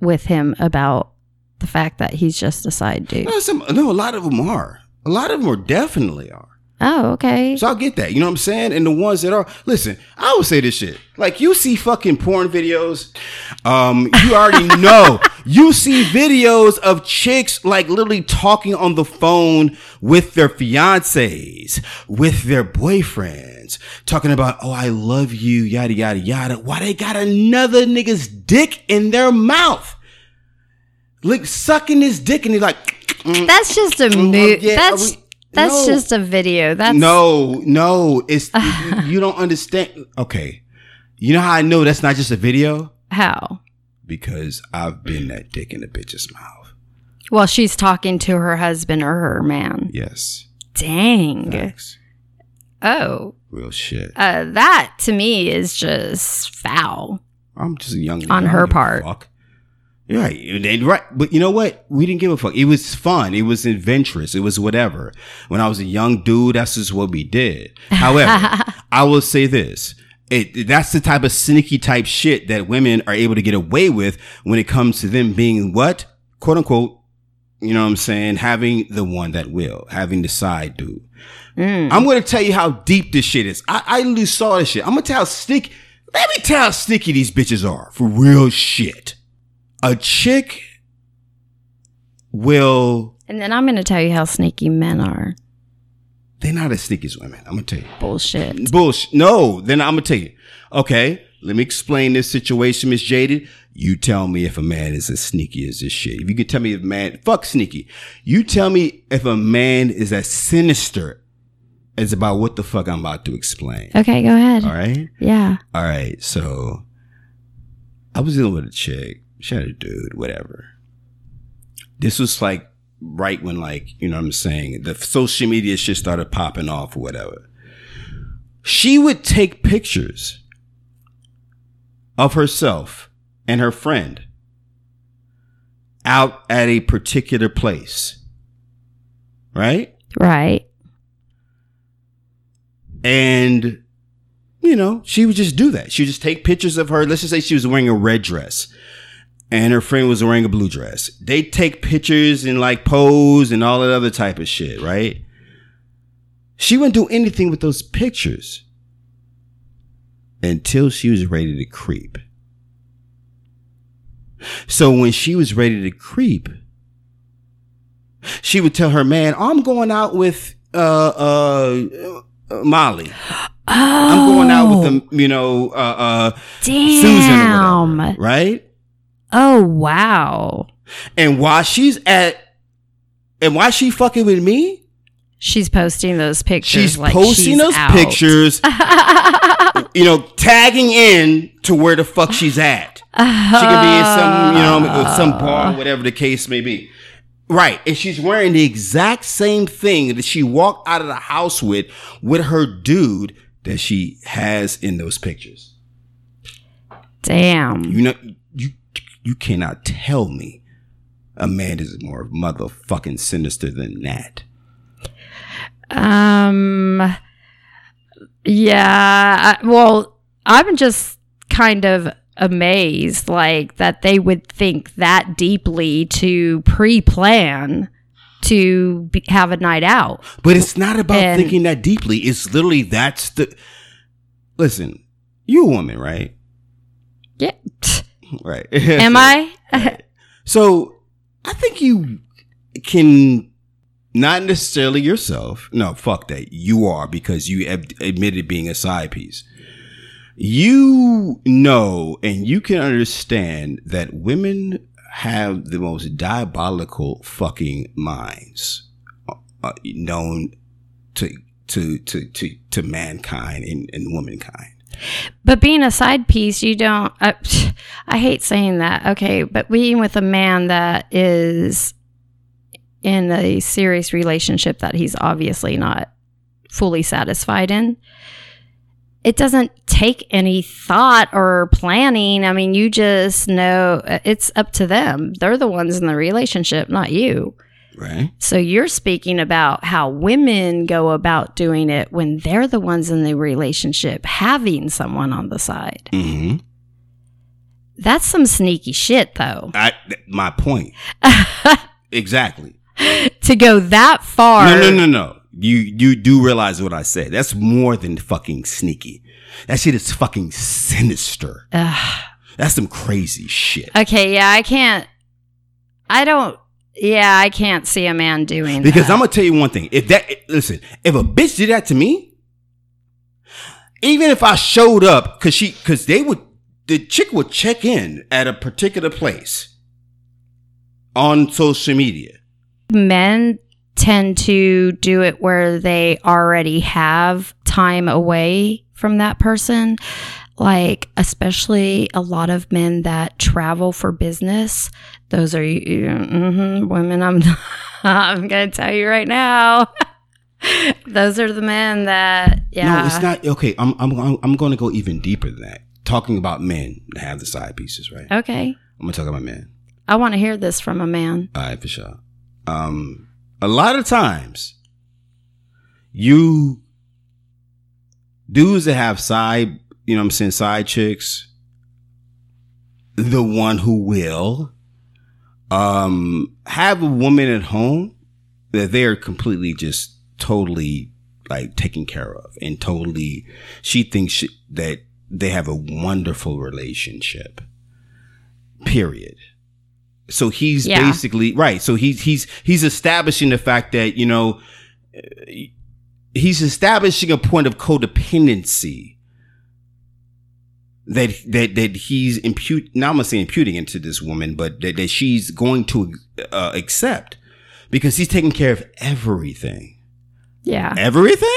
with him about the fact that he's just a side dude. no, some, no, a lot of them are. A lot of them are definitely are. Oh, okay. So I'll get that. You know what I'm saying? And the ones that are, listen, I would say this shit. Like you see fucking porn videos. Um, you already (laughs) know. You see videos of chicks like literally talking on the phone with their fiancés, with their boyfriends, talking about, oh, I love you, yada, yada, yada. Why they got another nigga's dick in their mouth? Like sucking his dick and he's like, mm, (laughs) That's just a Mm, yeah, That's we- that's no. just a video. That's no, no, it's (laughs) you, don't understand. Okay, you know how I know that's not just a video how. because I've been that dick in a bitch's mouth. Well, she's talking to her husband or her man. Yes, Dang. facts, Oh, real shit. uh, that to me is just foul. I'm just a young. On her part. Fuck. Right, and right. But you know what? We didn't give a fuck. It was fun. It was adventurous. It was whatever. When I was a young dude, that's just what we did. (laughs) However, I will say this. It, that's the type of sneaky type shit that women are able to get away with when it comes to them being what? Quote unquote, you know what I'm saying? Having the one that will, having the side dude. Mm. I'm going to tell you how deep this shit is. I, I literally saw this shit. I'm going to tell how sneaky, let me tell how sneaky these bitches are for real shit. A chick will, And then I'm going to tell you how sneaky men are. they're not as sneaky as women. I'm going to tell you. Bullshit. Bullshit. No, then I'm gonna tell you. Okay, let me explain this situation, Miss Jaded. You tell me if a man is as sneaky as this shit. If you can tell me if man, fuck sneaky. You tell me if a man is as sinister as about what the fuck I'm about to explain. Okay, go ahead. All right. Yeah. All right. So I was dealing with a chick. She had a dude, whatever. This was like right when like, you know what I'm saying, the social media shit started popping off or whatever. She would take pictures of herself and her friend out at a particular place. Right? Right. And, you know, she would just do that. She would just take pictures of her. Let's just say she was wearing a red dress and her friend was wearing a blue dress. They take pictures and like pose and all that other type of shit, right? She wouldn't do anything with those pictures until she was ready to creep. So when she was ready to creep, She would tell her man, "I'm going out with uh uh, Molly. I'm going out with the you know uh uh Damn. Susan or whatever, right? Oh wow. And while she's at and why she fucking with me? She's posting those pictures. She's like posting she's those out. pictures, (laughs) you know, tagging in to where the fuck she's at. She could be in some, you know, some bar, uh-huh. whatever the case may be. Right. And she's wearing the exact same thing that she walked out of the house with, with her dude that she has in those pictures. Damn. You know, you, cannot tell me a man is more motherfucking sinister than that. Um. Yeah. I, well, I'm just kind of amazed, like that they would think that deeply to pre-plan to be, have a night out. But it's not about And- thinking that deeply. It's literally that's the. Listen, you a woman, right? Yeah. Right. (laughs) Am I? (laughs) So I think you can not necessarily yourself. No, fuck that. You are because you ad- admitted being a side piece. You know and you can understand that women have the most diabolical fucking minds uh, known to to to to to mankind and, and womankind. But being a side piece, you don't. Uh, (sighs) I hate saying that. Okay, but being with a man that is in a serious relationship that he's obviously not fully satisfied in, it doesn't take any thought or planning. I mean, you just know uh, it's up to them. They're the ones in the relationship, not you. Right? So you're speaking about how women go about doing it when they're the ones in the relationship, having someone on the side. Mm-hmm. That's some sneaky shit, though. I, th- my point. (laughs) exactly. to go that far. No, no, no, no. You you do realize what I said. That's more than fucking sneaky. That shit is fucking sinister. That's some crazy shit. Okay, yeah, I can't. I don't. Yeah, I can't see a man doing that. Because that. I'm gonna tell you one thing. If that listen, if a bitch did that to me, even if I showed up, cause she, cause they would, the chick would check in at a particular place on social media. men tend to do it where they already have time away from that person. Like, especially a lot of men that travel for business. Those are mhm, women. I'm, (laughs) I'm to tell you right now. (laughs) Those are the men that, yeah. No, it's not okay. I'm I'm I'm, to go even deeper than that. Talking about men that have the side pieces, right? Okay. I'm gonna talk about men. I want to hear this from a man. All right, for sure. Um, a lot of times, you dudes that have side, you know, what I'm saying side chicks, the one who will, um, have a woman at home that they are completely just totally like taken care of and totally, she thinks she, that they have a wonderful relationship. Period so he's Yeah. basically right so he's he's he's establishing the fact that you know he's establishing a point of codependency that that that he's impute now I'm gonna say imputing into this woman but that, that she's going to uh, accept because he's taking care of everything. Yeah. everything?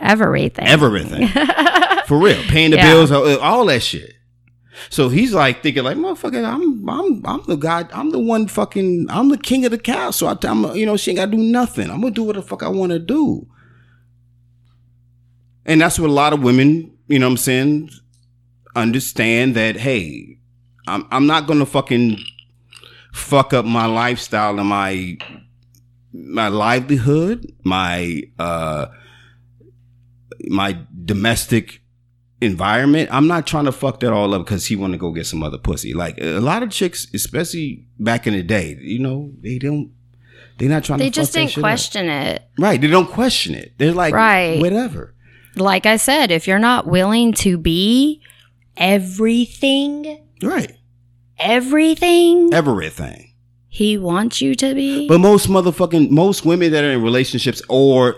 Everything. everything. (laughs) For real. Paying the Yeah. bills all, all that shit. So he's like thinking like motherfucker i'm i'm i'm the guy i'm the one fucking i'm the king of the castle I, i'm you know she ain't gotta do nothing. I'm gonna do what the fuck i want to do. And that's what a lot of women you know what i'm saying understand that hey i'm i'm not gonna fucking fuck up my lifestyle and my my livelihood my uh my domestic environment. I'm not trying to fuck that all up because he want to go get some other pussy. Like a lot of chicks, especially back in the day, you know, they don't. They're not trying They to. just fuck didn't shit up. question it. Right. They don't question it. They're like, Right. whatever. Like I said, if you're not willing to be everything, Right. everything, Everything. he wants you to be. But most motherfucking most women that are in relationships or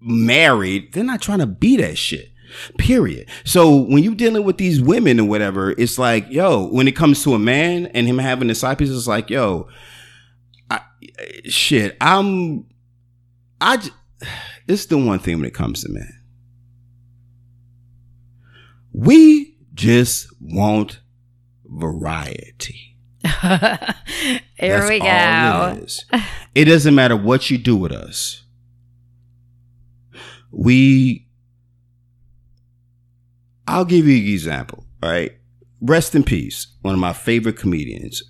married, they're not trying to be that shit. Period. So when you're dealing with these women or whatever, it's like, yo, when it comes to a man and him having the side pieces, it's like, yo, I, shit, I'm, I, (sighs) it's the one thing when it comes to men. We just want variety. (laughs) Here That's we go. It, it doesn't matter what you do with us. We, I'll give you an example. All right, rest in peace. One of my favorite comedians,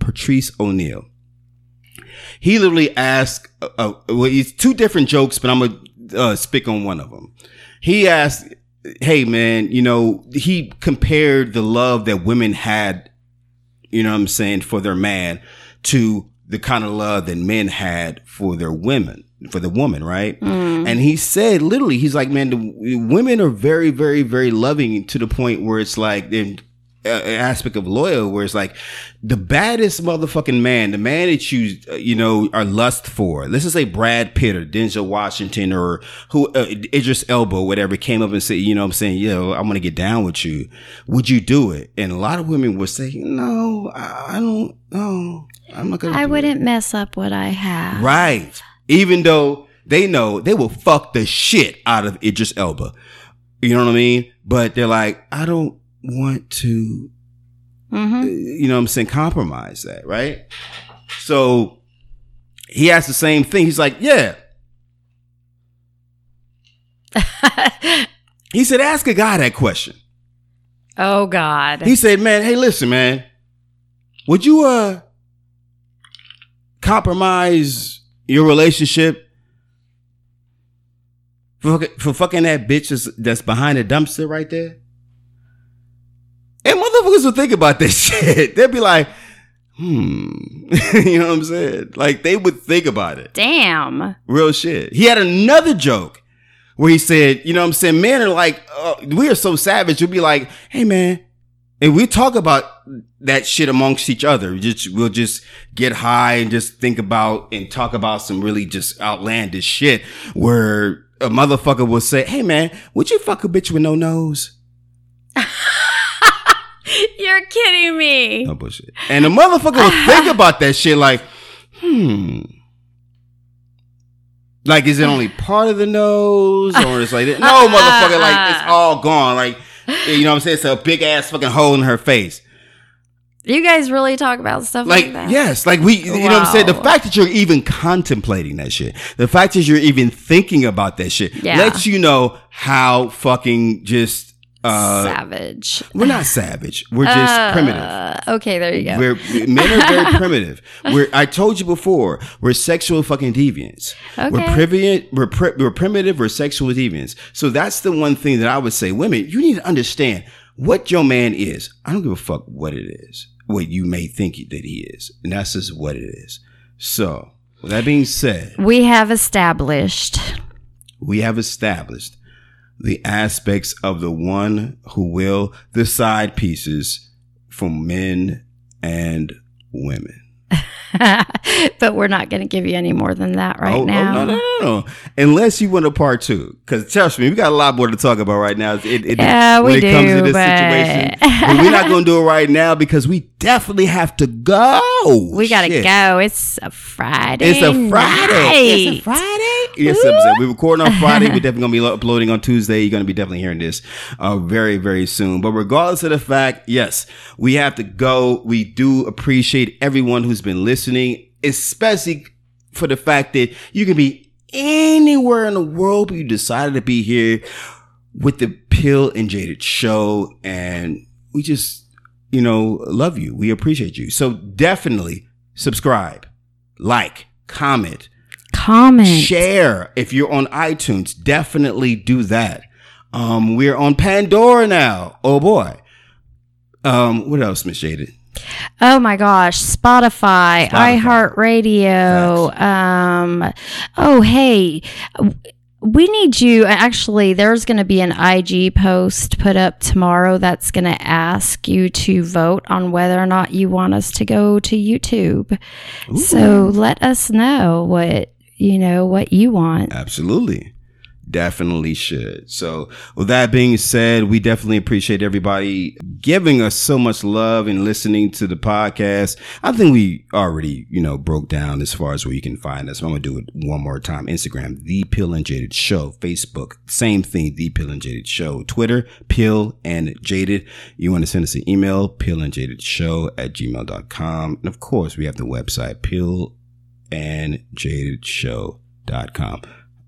Patrice O'Neal. He literally asked, uh, uh, well, it's two different jokes, but I'm gonna uh, speak on one of them. He asked, "Hey man, you know," he compared the love that women had you know what I'm saying, for their man to the kind of love that men had for their women, for the woman, right? Mm. And he said, literally, he's like, man, the women are very, very, very loving to the point where it's like, aspect of loyal, where it's like the baddest motherfucking man, the man that you, uh, you know, are lust for. Let's just say Brad Pitt or Denzel Washington or who, uh, Idris Elba, whatever, came up and said, you know what I'm saying, yo, I'm going to get down with you. Would you do it? And a lot of women would say, no, I I don't, no, I'm not going to I wouldn't mess up what I have. Right. Even though they know they will fuck the shit out of Idris Elba. You know what I mean? But they're like, I don't want to, hmm you know what I'm saying, compromise that, right? So he asked the same thing. He's like, yeah. (laughs) He said, ask a guy that question. oh God. He said, man, hey, listen, man, would you, uh, compromise your relationship for, fucking- for fucking that bitch that's behind the dumpster right there? And motherfuckers would think about this (laughs) shit. They'd be like, hmm. (laughs) you know what I'm saying? Like, they would think about it. Damn. Real shit. He had another joke where he said, you know what I'm saying? Men are like, uh, we are so savage. We'll be like, hey man, and we talk about that shit amongst each other. We just, we'll just get high and just think about and talk about some really just outlandish shit where a motherfucker will say, hey man, would you fuck a bitch with no nose? You're kidding me. No bullshit. And the motherfucker will (sighs) think about that shit like, hmm. Like, is it only part of the nose? Or it's like, no, (laughs) motherfucker, like, it's uh, uh, uh. all gone. Like, you know what I'm saying? It's a big ass fucking hole in her face. You guys really talk about stuff like, Like, that? yes, like we, you know what I'm saying? The fact that you're even contemplating that shit, the fact that you're even thinking about that shit Yeah. lets you know how fucking just, uh, Savage. we're not savage. We're just primitive. Uh, okay, there you go. We're men are very (laughs) primitive. We're I told you before, we're sexual fucking deviants. We're Okay. We're pri- we're primitive. We're sexual deviants. So that's the one thing that I would say, women, you need to understand what your man is. I don't give a fuck what it is, what you may think that he is, and that's just what it is. So with that being said, we have established. we have established the aspects of the one who will the side pieces for men and women. (laughs) but we're not going to give you any more than that right oh, now. Oh, no, no, no, no. Unless you want a part two. Because trust me, we got a lot more to talk about right now. It, it, Yeah, when we it comes to do, this but- situation. (laughs) But we're not going to do it right now because we definitely have to go. we got to go. It's a Friday. It's a Friday. It's a. Friday. (laughs) Yes, episode. We're recording on Friday. We're definitely gonna be uploading on Tuesday. You're gonna be definitely hearing this uh, very, very soon. But regardless of the fact, yes, we have to go. We do appreciate everyone who's been listening, especially for the fact that you can be anywhere in the world, but you decided to be here with the Pill and Jaded show, and we just, you know, love you. We appreciate you. So definitely subscribe, like, comment Comment. share if you're on iTunes. Definitely do that. Um, we're on Pandora now. Oh boy. Um, what else, Miss Jaded? Oh my gosh, Spotify, Spotify. iHeartRadio. Um, oh hey, we need you. Actually, there's going to be an IG post put up tomorrow that's going to ask you to vote on whether or not you want us to go to YouTube. So let us know what you know what you want. Absolutely. Definitely should. So, with that being said, we definitely appreciate everybody giving us so much love and listening to the podcast. I think we already, you know, broke down as far as where you can find us. I'm going to do it one more time. Instagram, The Pill and Jaded Show. Facebook, same thing, The Pill and Jaded Show. Twitter, Pill and Jaded. You want to send us an email, Pill and Jaded Show at gmail.com. And of course, we have the website, Pill and Jaded Show.com.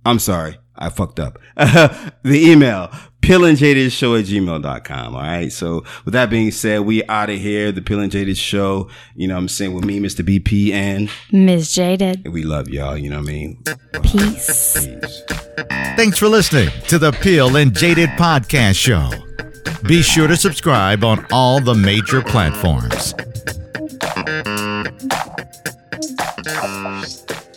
I'm sorry. I fucked up. (laughs) the email, pillandjadedshow at gmail.com. All right. So with that being said, we out of here. The Pill and Jaded Show, you know what I'm saying, with me, Mr. BP, and Ms. Jaded. we love y'all. You know what I mean? Peace. Peace. Thanks for listening to the Pill and Jaded Podcast Show. Be sure to subscribe on all the major platforms. Thank you.